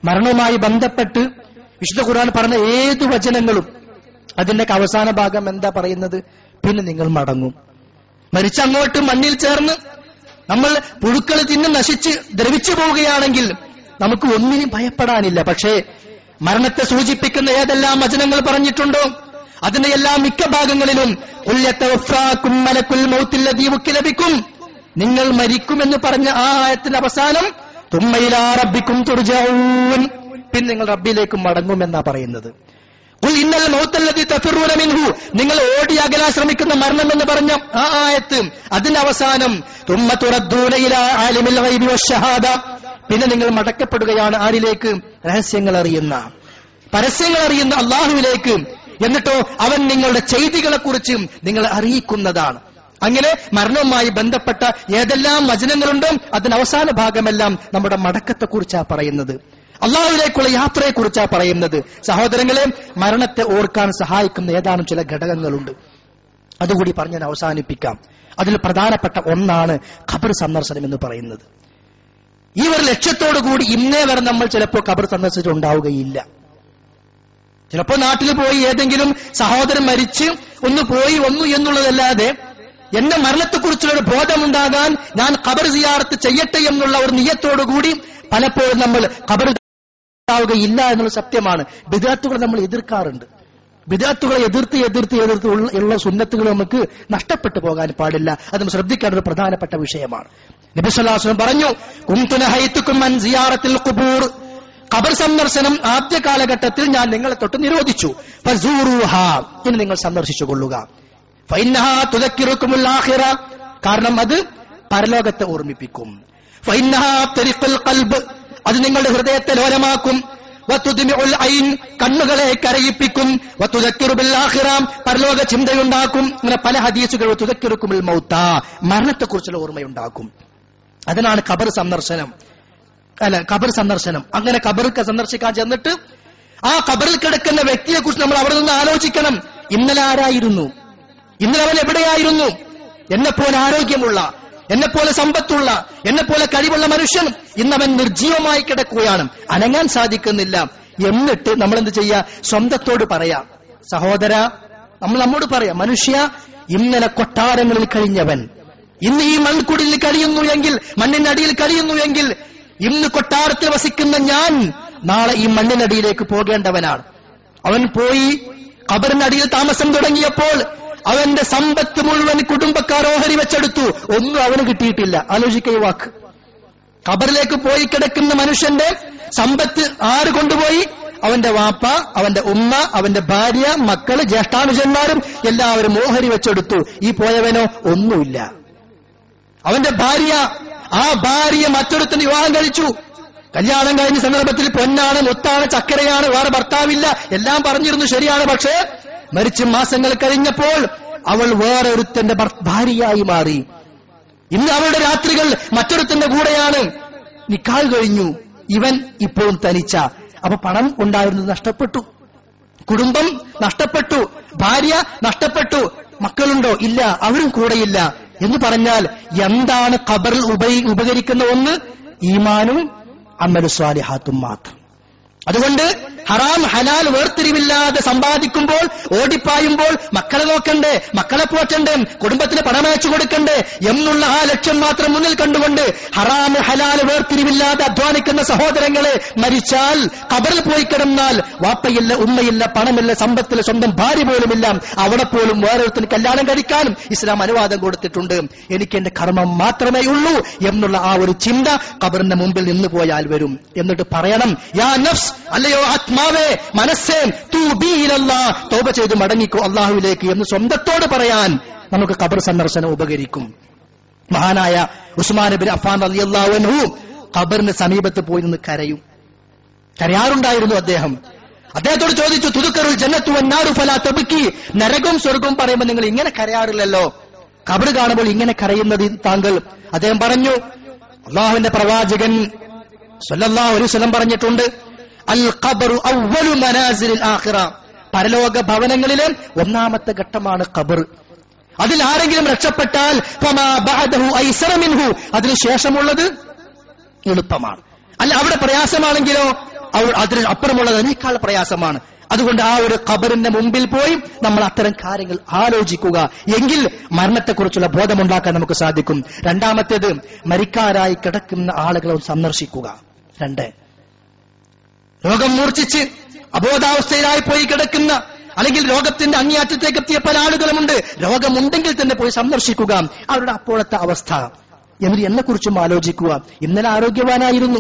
[SPEAKER 1] മരണവുമായി ബന്ധപ്പെട്ട് വിശുദ്ധ ഖുർആൻ പറഞ്ഞ ഏത് വചനങ്ങളും അതിന്റെ അവസാന ഭാഗം എന്താ പറയുന്നത്? പിന്നെ നിങ്ങൾ മടങ്ങും. മരിച്ചങ്ങോട്ട് മണ്ണിൽ ചേർന്ന് നമ്മൾ പുഴുക്കൾ തിന്ന് നശിച്ച് ദ്രവിച്ചു പോവുകയാണെങ്കിൽ നമുക്ക് ഒന്നിനും ഭയപ്പെടാനില്ല. പക്ഷേ മരണത്തെ സൂചിപ്പിക്കുന്ന ഏതെല്ലാം വചനങ്ങൾ പറഞ്ഞിട്ടുണ്ടോ? അതിന്റെ എല്ലാ മിക്ക ഭാഗങ്ങളിലും ലഭിക്കും നിങ്ങൾ മരിക്കുമെന്ന് പറഞ്ഞ ആ ആയത്തിന്റെ അവസാനം തുമ്മയിലാ റബ്ബിക്കും തുർജഊൻ പിന്നെ നിങ്ങൾ റബ്ബിലേക്ക് മടങ്ങുമെന്നാ പറയുന്നത്. നിങ്ങൾ ഓടി അകലാൻ ശ്രമിക്കുന്ന മരണം എന്ന് പറഞ്ഞ ആ ആയത്ത് അതിന്റെ അവസാനം പിന്നെ നിങ്ങൾ മടക്കപ്പെടുകയാണ് ആരിലേക്ക്? രഹസ്യങ്ങൾ അറിയുന്ന. പരസ്യങ്ങൾ അറിയുന്ന അള്ളാഹുവിലേക്ക്. എന്നിട്ടോ അവൻ നിങ്ങളുടെ ചെയ്തികളെ കുറിച്ചും നിങ്ങൾ അറിയിക്കുന്നതാണ്. അങ്ങനെ മരണവുമായി ബന്ധപ്പെട്ട ഏതെല്ലാം വചനങ്ങളുണ്ടോ അതിന് അവസാന ഭാഗമെല്ലാം നമ്മുടെ മടക്കത്തെക്കുറിച്ചാണ് പറയുന്നത്. അള്ളാഹുവിലേക്കുള്ള യാത്രയെക്കുറിച്ചാണ് പറയുന്നത്. സഹോദരങ്ങളെ മരണത്തെ ഓർക്കാൻ സഹായിക്കുന്ന ഏതാനും ചില ഘടകങ്ങളുണ്ട്. അതുകൂടി പറഞ്ഞ് ഞാൻ അവസാനിപ്പിക്കാം. അതിൽ പ്രധാനപ്പെട്ട ഒന്നാണ് ഖബർ സന്ദർശനം എന്ന് പറയുന്നത്. ഈ ഒരു ലക്ഷ്യത്തോടു കൂടി ഇന്നേ വരെ നമ്മൾ ചിലപ്പോൾ ഖബർ സന്ദർശിച്ചിട്ടുണ്ടാവുകയില്ല. ചിലപ്പോൾ നാട്ടിൽ പോയി ഏതെങ്കിലും സഹോദരൻ മരിച്ച് ഒന്ന് പോയി വന്നു എന്നുള്ളതല്ലാതെ എന്റെ മരണത്തെക്കുറിച്ചുള്ള ഒരു ബോധമുണ്ടാകാൻ ഞാൻ ഖബർ സിയാറത്ത് ചെയ്യട്ടെ എന്നുള്ള ഒരു നിയത്തോടുകൂടി പലപ്പോഴും നമ്മൾ ഖബർ ഉണ്ടാവുകയില്ല എന്നുള്ള സത്യമാണ്. ബിദാത്തുകൾ നമ്മൾ എതിർക്കാറുണ്ട്. ബിദാത്തുകളെ എതിർത്ത് എതിർത്ത് എതിർത്ത് ഉള്ള സുന്നത്തുകൾ നമുക്ക് നഷ്ടപ്പെട്ടു പോകാൻ പാടില്ല. അത് നമ്മൾ ശ്രദ്ധിക്കേണ്ട ഒരു പ്രധാനപ്പെട്ട വിഷയമാണ്. നബിസ്വല്ലാസ്ലം പറഞ്ഞു കുംതുനഹൈത്തുക്കും സിയാറത്തിൽ ഖുബൂർ. സന്ദർശനം ആദ്യ കാലഘട്ടത്തിൽ ഞാൻ നിങ്ങളെ തൊട്ട് നിരോധിച്ചു. ഇനി നിങ്ങൾ സന്ദർശിച്ചു കൊള്ളുക. കാരണം അത് പരലോകത്തെ ഓർമ്മിപ്പിക്കും. അത് നിങ്ങളുടെ ഹൃദയത്തെ ലോലമാക്കും. കണ്ണുകളെ കരയിപ്പിക്കും. പരലോക ചിന്തയുണ്ടാക്കും. ഇങ്ങനെ പല ഹദീസുകൾ തുതക്കിറുക്കുമിൽ മൗത്ത മരണത്തെക്കുറിച്ചുള്ള ഓർമ്മയുണ്ടാക്കും. അതിനാണ് ഖബർ സന്ദർശനം. അല്ല ഖബർ സന്ദർശനം. അങ്ങനെ ഖബർക്ക് സന്ദർശിക്കാൻ ചെന്നിട്ട് ആ ഖബറിൽ കിടക്കുന്ന വ്യക്തിയെ കുറിച്ച് നമ്മൾ അവിടെ നിന്ന് ആലോചിക്കണം. ഇന്നലെ ആരായിരുന്നു? ഇന്നലെ അവൻ എവിടെയായിരുന്നു? എന്നെപ്പോലെ ആരോഗ്യമുള്ള എന്നെപ്പോലെ സമ്പത്തുള്ള എന്നെപ്പോലെ കഴിവുള്ള മനുഷ്യൻ ഇന്നവൻ നിർജീവമായി കിടക്കുകയാണ്. അനങ്ങാൻ സാധിക്കുന്നില്ല. എന്നിട്ട് നമ്മൾ എന്ത് ചെയ്യുക സ്വന്തത്തോട് പറയാം. സഹോദര നമ്മൾ നമ്മോട് പറയാം മനുഷ്യ ഇന്നലെ കൊട്ടാരങ്ങളിൽ കഴിഞ്ഞവൻ. ഇന്ന് ഈ മൺകുടിലിൽ കഴിയുന്നു എങ്കിൽ മണ്ണിന്റെ മണ്ണിനടിയിൽ കഴിയുന്നു എങ്കിൽ ഇന്ന് കൊട്ടാരത്തിൽ വസിക്കുന്ന ഞാൻ നാളെ ഈ മണ്ണിനടിയിലേക്ക് പോകേണ്ടവനാണ്. അവൻ പോയി ഖബറിനടിയിൽ താമസം തുടങ്ങിയപ്പോൾ അവന്റെ സമ്പത്ത് മുഴുവൻ കുടുംബക്കാർ ഓഹരി വെച്ചെടുത്തു. ഒന്നും അവന് കിട്ടിയിട്ടില്ല. ആലോചിക്ക ഈ വാക്ക്. ഖബറിലേക്ക് പോയി കിടക്കുന്ന മനുഷ്യന്റെ സമ്പത്ത് ആര് കൊണ്ടുപോയി? അവന്റെ വാപ്പ അവന്റെ ഉമ്മ അവന്റെ ഭാര്യ മക്കൾ ജ്യേഷ്ഠാനുജന്മാരും എല്ലാവരും ഓഹരി വെച്ചെടുത്തു. ഈ പോയവനോ ഒന്നുമില്ല. അവന്റെ ഭാര്യ ആ ഭാര്യ മറ്റൊരുത്തിന് വിവാഹം കഴിച്ചു. കല്യാണം കഴിഞ്ഞ സന്ദർഭത്തിൽ പൊന്നാണ് മുത്താണ് ചക്കരയാണ് വേറെ ഭർത്താവില്ല. എല്ലാം പറഞ്ഞിരുന്നു ശരിയാണ് പക്ഷേ മരിച്ച് മാസങ്ങൾ കഴിഞ്ഞപ്പോൾ അവൾ വേറെ ഒരുത്തന്റെ ഭാര്യയായി മാറി. ഇന്ന് അവളുടെ രാത്രികൾ മറ്റൊരുത്തന്റെ കൂടെയാണ്. നിക്കാൾ കഴിഞ്ഞു. ഇവൻ ഇപ്പോഴും തനിച്ച. അപ്പൊ പണം ഉണ്ടായിരുന്നത് നഷ്ടപ്പെട്ടു. കുടുംബം നഷ്ടപ്പെട്ടു. ഭാര്യ നഷ്ടപ്പെട്ടു. മക്കളുണ്ടോ? ഇല്ല. അവരും കൂടെയില്ല. എന്ന് പറഞ്ഞാൽ എന്താണ് ഖബറിൽ ഉപകരിക്കുന്ന ഒന്ന്? ഈമാനും അമലു സ്വാലിഹാത്തും മാത്രം. അതുകൊണ്ട് ഹറാം ഹലാൽ വേർതിരിവില്ലാതെ സമ്പാദിക്കുമ്പോൾ ഓടിപ്പായുമ്പോൾ മക്കളെ നോക്കണ്ടേ മക്കളെ പോറ്റണ്ടേ കുടുംബത്തിന് പണമയച്ചു കൊടുക്കണ്ടേ എന്നുള്ള ആ ലക്ഷ്യം മാത്രം മുന്നിൽ കണ്ടുകൊണ്ട് ഹറാം ഹലാൽ വേർതിരിവില്ലാതെ അധ്വാനിക്കുന്ന സഹോദരങ്ങളെ മരിച്ചാൽ കബറിൽ പോയി കിടന്നാൽ വാപ്പയില്ല ഉമ്മയില്ല പണമില്ല സമ്പത്തില്ല സ്വന്തം ഭാര്യ പോലുമില്ല. അവിടെ പോലും വേറൊരുത്തിന് കല്യാണം കഴിക്കാനും ഇസ്ലാം അനുവാദം കൊടുത്തിട്ടുണ്ട്. എനിക്ക് എന്റെ കർമ്മം മാത്രമേ ഉള്ളൂ എന്നുള്ള ആ ഒരു ചിന്ത കബറിന്റെ മുമ്പിൽ നിന്ന് പോയാൽ വരും. എന്നിട്ട് പറയണം യാ നഫ്സ് അല്ലയോ ആത്മാവേ മനസ്സേ തൂ ബീലല്ലാ തോപ ചെയ്ത് മടങ്ങിക്കോ അള്ളാഹുവിലേക്ക് എന്ന് സ്വന്തത്തോട് പറയാൻ നമുക്ക് കബർ സന്ദർശനം ഉപകരിക്കും. മഹാനായ ഉസ്മാൻ ബിൻ അഫാൻ അലി അലിയല്ലാവനു ഖബറിന് സമീപത്ത് പോയി നിന്ന് കരയും. കരയാറുണ്ടായിരുന്നു അദ്ദേഹം. അദ്ദേഹത്തോട് ചോദിച്ചു തുതുക്കറുൽ ജന്നത്തു വന്നാറു ഫല തെബുക്കി നരകവും സ്വർഗവും പറയുമ്പോൾ നിങ്ങൾ ഇങ്ങനെ കരയാറില്ലല്ലോ. കബർ കാണുമ്പോൾ ഇങ്ങനെ കരയുന്നത് താങ്കൾ. അദ്ദേഹം പറഞ്ഞു അള്ളാഹുവിന്റെ പ്രവാചകൻ സല്ലല്ലാഹു അലൈഹി വസല്ലം പറഞ്ഞിട്ടുണ്ട് അൽ ഖബറു ആഖിറ. പരലോക ഭവനങ്ങളിലെ ഒന്നാമത്തെ ഘട്ടമാണ് ഖബർ. അതിൽ ആരെങ്കിലും രക്ഷപ്പെട്ടാൽ അതിനുശേഷമുള്ളത് എളുപ്പമാണ്. അല്ല അവിടെ പ്രയാസമാണെങ്കിലോ? അതിന് അപ്പുറമുള്ളത് അതിനേക്കാൾ പ്രയാസമാണ്. അതുകൊണ്ട് ആ ഒരു ഖബറിന്റെ മുമ്പിൽ പോയി നമ്മൾ അത്തരം കാര്യങ്ങൾ ആലോചിക്കുക. എങ്കിൽ മരണത്തെക്കുറിച്ചുള്ള ബോധമുണ്ടാക്കാൻ നമുക്ക് സാധിക്കും. രണ്ടാമത്തേത് മരിക്കാരായി കിടക്കുന്ന ആളുകളെ സന്ദർശിക്കുക. രണ്ട് രോഗം മൂർച്ഛിച്ച് അബോധാവസ്ഥയിലായി പോയി കിടക്കുന്ന അല്ലെങ്കിൽ രോഗത്തിന്റെ അങ്ങേയറ്റത്തേക്ക് എത്തിയ പല ആളുകളുമുണ്ട്. രോഗമുണ്ടെങ്കിൽ തന്നെ പോയി സന്ദർശിക്കുക. അവരുടെ അപ്പോഴത്തെ അവസ്ഥ. എന്നിട്ട് എന്നെ കുറിച്ചും ആലോചിക്കുക. ഇന്നലെ ആരോഗ്യവാനായിരുന്നു.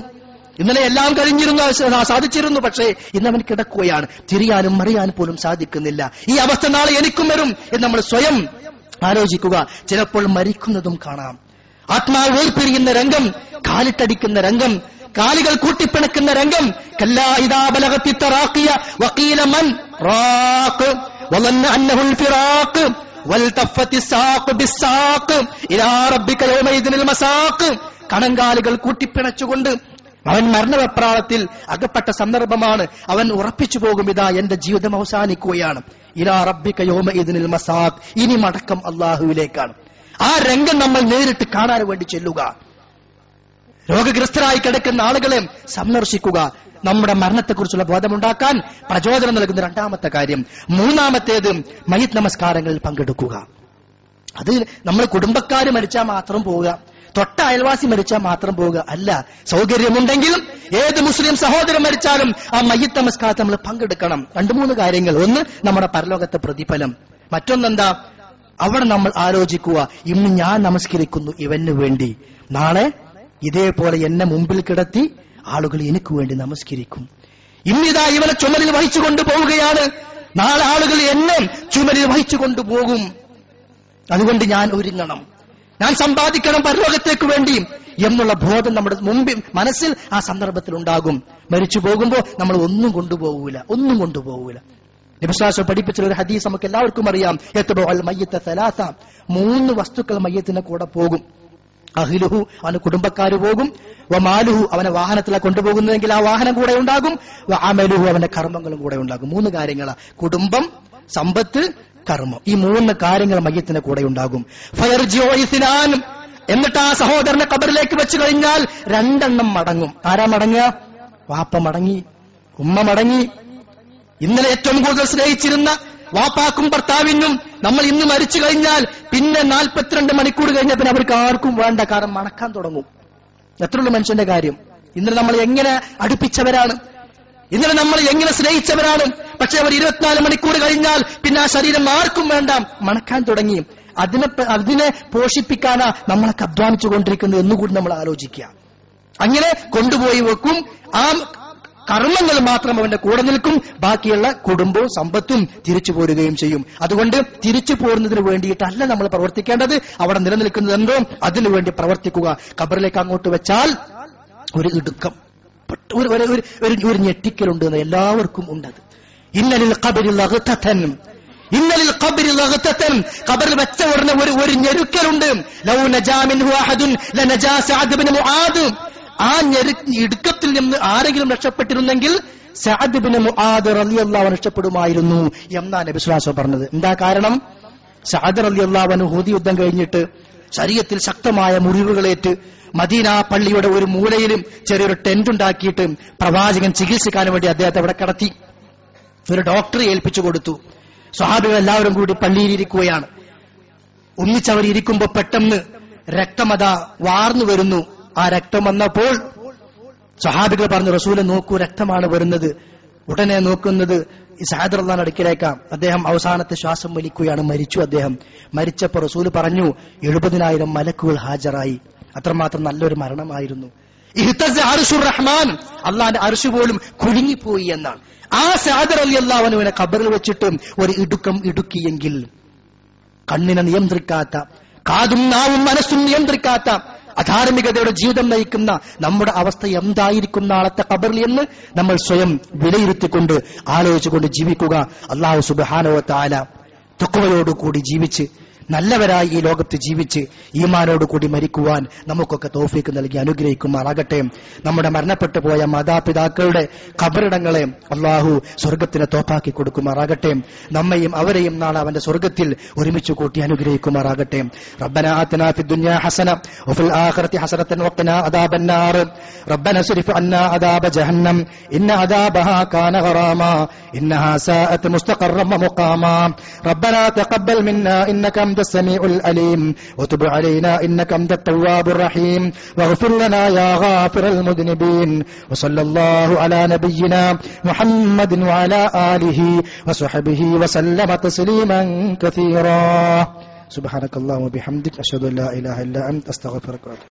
[SPEAKER 1] ഇന്നലെ എല്ലാം കഴിഞ്ഞിരുന്നു സാധിച്ചിരുന്നു. പക്ഷേ ഇന്ന് അവൻ കിടക്കുകയാണ്. തിരിയാനും മറിയാനും പോലും സാധിക്കുന്നില്ല. ഈ അവസ്ഥ നാളെ എനിക്കും വരും എന്ന് നമ്മൾ സ്വയം ആലോചിക്കുക. ചിലപ്പോൾ മരിക്കുന്നതും കാണാം. ആത്മാവ് വേർപിരിയുന്ന രംഗം കാലിട്ടടിക്കുന്ന രംഗം കാലുകൾ കൂട്ടിപ്പിണക്കുന്ന രംഗം. മൻ വലന്ന കണങ്കാലുകൾ കൂട്ടിപ്പിണച്ചുകൊണ്ട് അവൻ മരണവെപ്രാളത്തിൽ അകപ്പെട്ട സന്ദർഭമാണ് അവൻ ഉറപ്പിച്ചു പോകും. ഇതാ എന്റെ ജീവിതം അവസാനിക്കുകയാണ്. ഇലാ റബ്ബിക യോമ ഇതിനിൽ മസാഖ്. ഇനി മടക്കം അള്ളാഹുവിലേക്കാണ് ആ രംഗം നമ്മൾ നേരിട്ട് കാണാൻ വേണ്ടി ചെല്ലുക. രോഗഗ്രസ്തരായി കിടക്കുന്ന ആളുകളെ സന്ദർശിക്കുക. നമ്മുടെ മരണത്തെക്കുറിച്ചുള്ള ബോധമുണ്ടാക്കാൻ പ്രചോദനം നൽകുന്ന രണ്ടാമത്തെ കാര്യം. മൂന്നാമത്തേത് മയിത് നമസ്കാരങ്ങളിൽ പങ്കെടുക്കുക. അത് നമ്മൾ കുടുംബക്കാർ മരിച്ചാൽ മാത്രം പോവുക. തൊട്ട അയൽവാസി മരിച്ചാൽ മാത്രം പോവുക അല്ല. സൗകര്യമുണ്ടെങ്കിലും ഏത് മുസ്ലിം സഹോദരൻ മരിച്ചാലും ആ മയ്യത്ത് നമസ്കാരത്തെ നമ്മൾ പങ്കെടുക്കണം. രണ്ടു മൂന്ന് കാര്യങ്ങൾ. ഒന്ന് നമ്മുടെ പരലോകത്തെ പ്രതിഫലം. മറ്റൊന്നെന്താ? അവിടെ നമ്മൾ ആലോചിക്കുക. ഇന്ന് ഞാൻ നമസ്കരിക്കുന്നു ഇവന് വേണ്ടി. നാളെ ഇതേപോലെ എന്നെ മുമ്പിൽ കിടത്തി ആളുകൾ എനിക്ക് വേണ്ടി നമസ്കരിക്കും. ഇന്നിതാ ഇവനെ ചുമലിൽ വഹിച്ചു കൊണ്ടുപോവുകയാണ്. നാളെ ആളുകൾ എന്നെ ചുമലിൽ വഹിച്ചു കൊണ്ടുപോകും. അതുകൊണ്ട് ഞാൻ ഒരുങ്ങണം. ഞാൻ സമ്പാദിക്കണം പരലോകത്തേക്ക് വേണ്ടി എന്നുള്ള ബോധം നമ്മുടെ മുമ്പിൽ മനസ്സിൽ ആ സന്ദർഭത്തിൽ ഉണ്ടാകും. മരിച്ചു പോകുമ്പോൾ നമ്മൾ ഒന്നും കൊണ്ടുപോകൂല ഒന്നും കൊണ്ടുപോകൂല. നിബിശ്വാസം പഠിപ്പിച്ച ഒരു ഹദീസ് നമുക്ക് എല്ലാവർക്കും അറിയാം. എത്ര മയ്യത്തെ സലാസ. മൂന്ന് വസ്തുക്കൾ മയ്യത്തിന്റെ കൂടെ പോകും. അഹിലുഹു അവന് കുടുംബക്കാര് പോകും. വമാലുഹു അവനെ വാഹനത്തിലെ കൊണ്ടുപോകുന്നതെങ്കിൽ ആ വാഹനം കൂടെ ഉണ്ടാകും. അമലുഹു അവന്റെ കർമ്മങ്ങളും കൂടെ ഉണ്ടാകും. മൂന്ന് കാര്യങ്ങളാ. കുടുംബം സമ്പത്ത് കർമ്മം. ഈ മൂന്ന് കാര്യങ്ങൾ മയ്യത്തിന്റെ കൂടെ ഉണ്ടാകും. ഫയർജിയോ ഇസ്നാനും എന്നിട്ട് ആ സഹോദരനെ കബറിലേക്ക് വെച്ച് കഴിഞ്ഞാൽ രണ്ടെണ്ണം മടങ്ങും. ആരാ മടങ്ങുക? വാപ്പ മടങ്ങി ഉമ്മ മടങ്ങി. ഇന്നലെ ഏറ്റവും കൂടുതൽ സ്നേഹിച്ചിരുന്ന വാപ്പാക്കും ഭർത്താവിനും നമ്മൾ ഇന്ന് മരിച്ചു കഴിഞ്ഞാൽ പിന്നെ നാൽപ്പത്തിരണ്ട് മണിക്കൂർ കഴിഞ്ഞാൽ പിന്നെ അവർക്ക് ആർക്കും വേണ്ട കാരണം മണക്കാൻ തുടങ്ങും. എത്രയുള്ള മനുഷ്യന്റെ കാര്യം. ഇന്നലെ നമ്മൾ എങ്ങനെ അടുപ്പിച്ചവരാണ്? ഇന്നലെ നമ്മൾ എങ്ങനെ സ്നേഹിച്ചവരാണ്? പക്ഷെ അവർ ഇരുപത്തിനാല് മണിക്കൂർ കഴിഞ്ഞാൽ പിന്നെ ആ ശരീരം ആർക്കും വേണ്ട മണക്കാൻ തുടങ്ങി. അതിനെ അതിനെ പോഷിപ്പിക്കാനാ നമ്മളൊക്കെ അധ്വാനിച്ചു കൊണ്ടിരിക്കുന്നത് എന്നുകൂടി നമ്മൾ ആലോചിക്കുക. അങ്ങനെ കൊണ്ടുപോയി വെക്കും. ആ കർമ്മങ്ങൾ മാത്രം അവന്റെ കൂടെ നിൽക്കും. ബാക്കിയുള്ള കുടുംബവും സമ്പത്തും തിരിച്ചു പോരുകയും ചെയ്യും. അതുകൊണ്ട് തിരിച്ചു പോരുന്നതിന് വേണ്ടിയിട്ടല്ല നമ്മൾ പ്രവർത്തിക്കേണ്ടത്. അവിടെ നിലനിൽക്കുന്നത് എന്തോ? അതിനുവേണ്ടി പ്രവർത്തിക്കുക. കബറിലേക്ക് അങ്ങോട്ട് വെച്ചാൽ ഒരു ഇടുക്കം. ഒരു ഒരു- ഞെട്ടിക്കലുണ്ട് എന്ന് എല്ലാവർക്കും ഉണ്ടത് ഇന്നലിൽ ഖബറിൽ അഗ്തത്തൻ ഇന്നലിൽ ഖബറിൽ അഗ്തത്തൻ ഖബറിൽ വെച്ച ഉടനെ ഒരു ഒരു ഞെരുക്കലുണ്ട്. ലൗ നജാ മിൻഹു അഹദുൻ ലനജാ സഅദ് ഇബ്നു മുആദ്. ആ ഞെരു ഇടുക്കത്തിൽ നിന്ന് ആരെങ്കിലും രക്ഷപ്പെട്ടിരുന്നെങ്കിൽ സഅദ് ഇബ്നു മുആദ് റളിയല്ലാഹു രക്ഷപ്പെടുമായിരുന്നു എന്നാണ് നബി പറഞ്ഞത്. എന്താ കാരണം? സഅദ് റളിയല്ലാഹു ഹൂതി യുദ്ധം കഴിഞ്ഞിട്ട് ശരീരത്തിൽ ശക്തമായ മുറിവുകളേറ്റ് മദീന പള്ളിയുടെ ഒരു മൂലയിലും ചെറിയൊരു ടെന്റ് ഉണ്ടാക്കിയിട്ട് പ്രവാചകൻ ചികിത്സിക്കാൻ വേണ്ടി അദ്ദേഹത്തെ അവിടെ കടത്തി. ഒരു ഡോക്ടറെ ഏൽപ്പിച്ചു കൊടുത്തു. സ്വഹാബികൾ എല്ലാവരും കൂടി പള്ളിയിലിരിക്കുകയാണ് ഒന്നിച്ചവർ ഇരിക്കുമ്പോൾ പെട്ടെന്ന് രക്തമത വാർന്നു വരുന്നു. ആ രക്തം വന്നപ്പോൾ സഹാബികൾ പറഞ്ഞു റസൂലെ നോക്കൂ രക്തമാണ് വരുന്നത്. ഉടനെ നോക്കുന്നത് ഈ സഹാദർലാൻ അടുക്കിലേക്കാം അദ്ദേഹം അവസാനത്തെ ശ്വാസം വലിക്കുകയാണ് മരിച്ചു അദ്ദേഹം. മരിച്ചപ്പോൾ റസൂൽ പറഞ്ഞു എഴുപതിനായിരം മലക്കുകൾ ഹാജരായി. അത്രമാത്രം നല്ലൊരു മരണമായിരുന്നു. റഹ്മാൻ അള്ളാന്റെ അറിശു പോലും കുലുങ്ങിപ്പോയി എന്നാണ്. ആ സാദർ അലി അള്ളാഹുവിനെ കബറിൽ വെച്ചിട്ടും ഒരു ഇടുക്കം ഇടുക്കിയെങ്കിൽ കണ്ണിനെ നിയന്ത്രിക്കാത്ത കാതും നാവും മനസ്സും നിയന്ത്രിക്കാത്ത അധാർമികതയുടെ ജീവിതം നയിക്കുന്ന നമ്മുടെ അവസ്ഥ എന്തായിരിക്കും നാളത്തെ കബറിൽ എന്ന് നമ്മൾ സ്വയം വിലയിരുത്തിക്കൊണ്ട് ആലോചിച്ചുകൊണ്ട് ജീവിക്കുക. അള്ളാഹു സുബാനോ താല തൊക്കുവയോടുകൂടി ജീവിച്ച് നല്ലവരായി ഈ ലോകത്ത് ജീവിച്ച് ഈമാനോടുകൂടി മരിക്കുവാൻ നമുക്കൊക്കെ തോഫീക്ക് നൽകി അനുഗ്രഹിക്കുമാറാകട്ടെ നമ്മുടെ മരണപ്പെട്ടു പോയ മാതാപിതാക്കളുടെ ഖബറിടങ്ങളെ അള്ളാഹു സ്വർഗത്തിന് തോപ്പാക്കി കൊടുക്കുമാറാകട്ടെ നമ്മയും അവരെയും നാളെ അവന്റെ സ്വർഗത്തിൽ ഒരുമിച്ച് കൂട്ടി അനുഗ്രഹിക്കുമാറാകട്ടെ ربنا آتنا في الدنيا حسنة وفي الآخرة حسنة وقنا عذاب النار ربنا اصرف عنا عذاب جهنم إن عذابها كان غراما إنها ساءت مستقرا ومقاما ربنا تقبل منا إنك أنت السميع الأليم وتب علينا إنك أنت التواب الرحيم واغفر لنا يا غافر المذنبين وصلى الله على نبينا محمد وعلى آله وصحبه وسلم تسليما كثيرا سبحانك اللهم وبحمدك أشهد أن لا إله إلا أنت أستغفرك وأتوب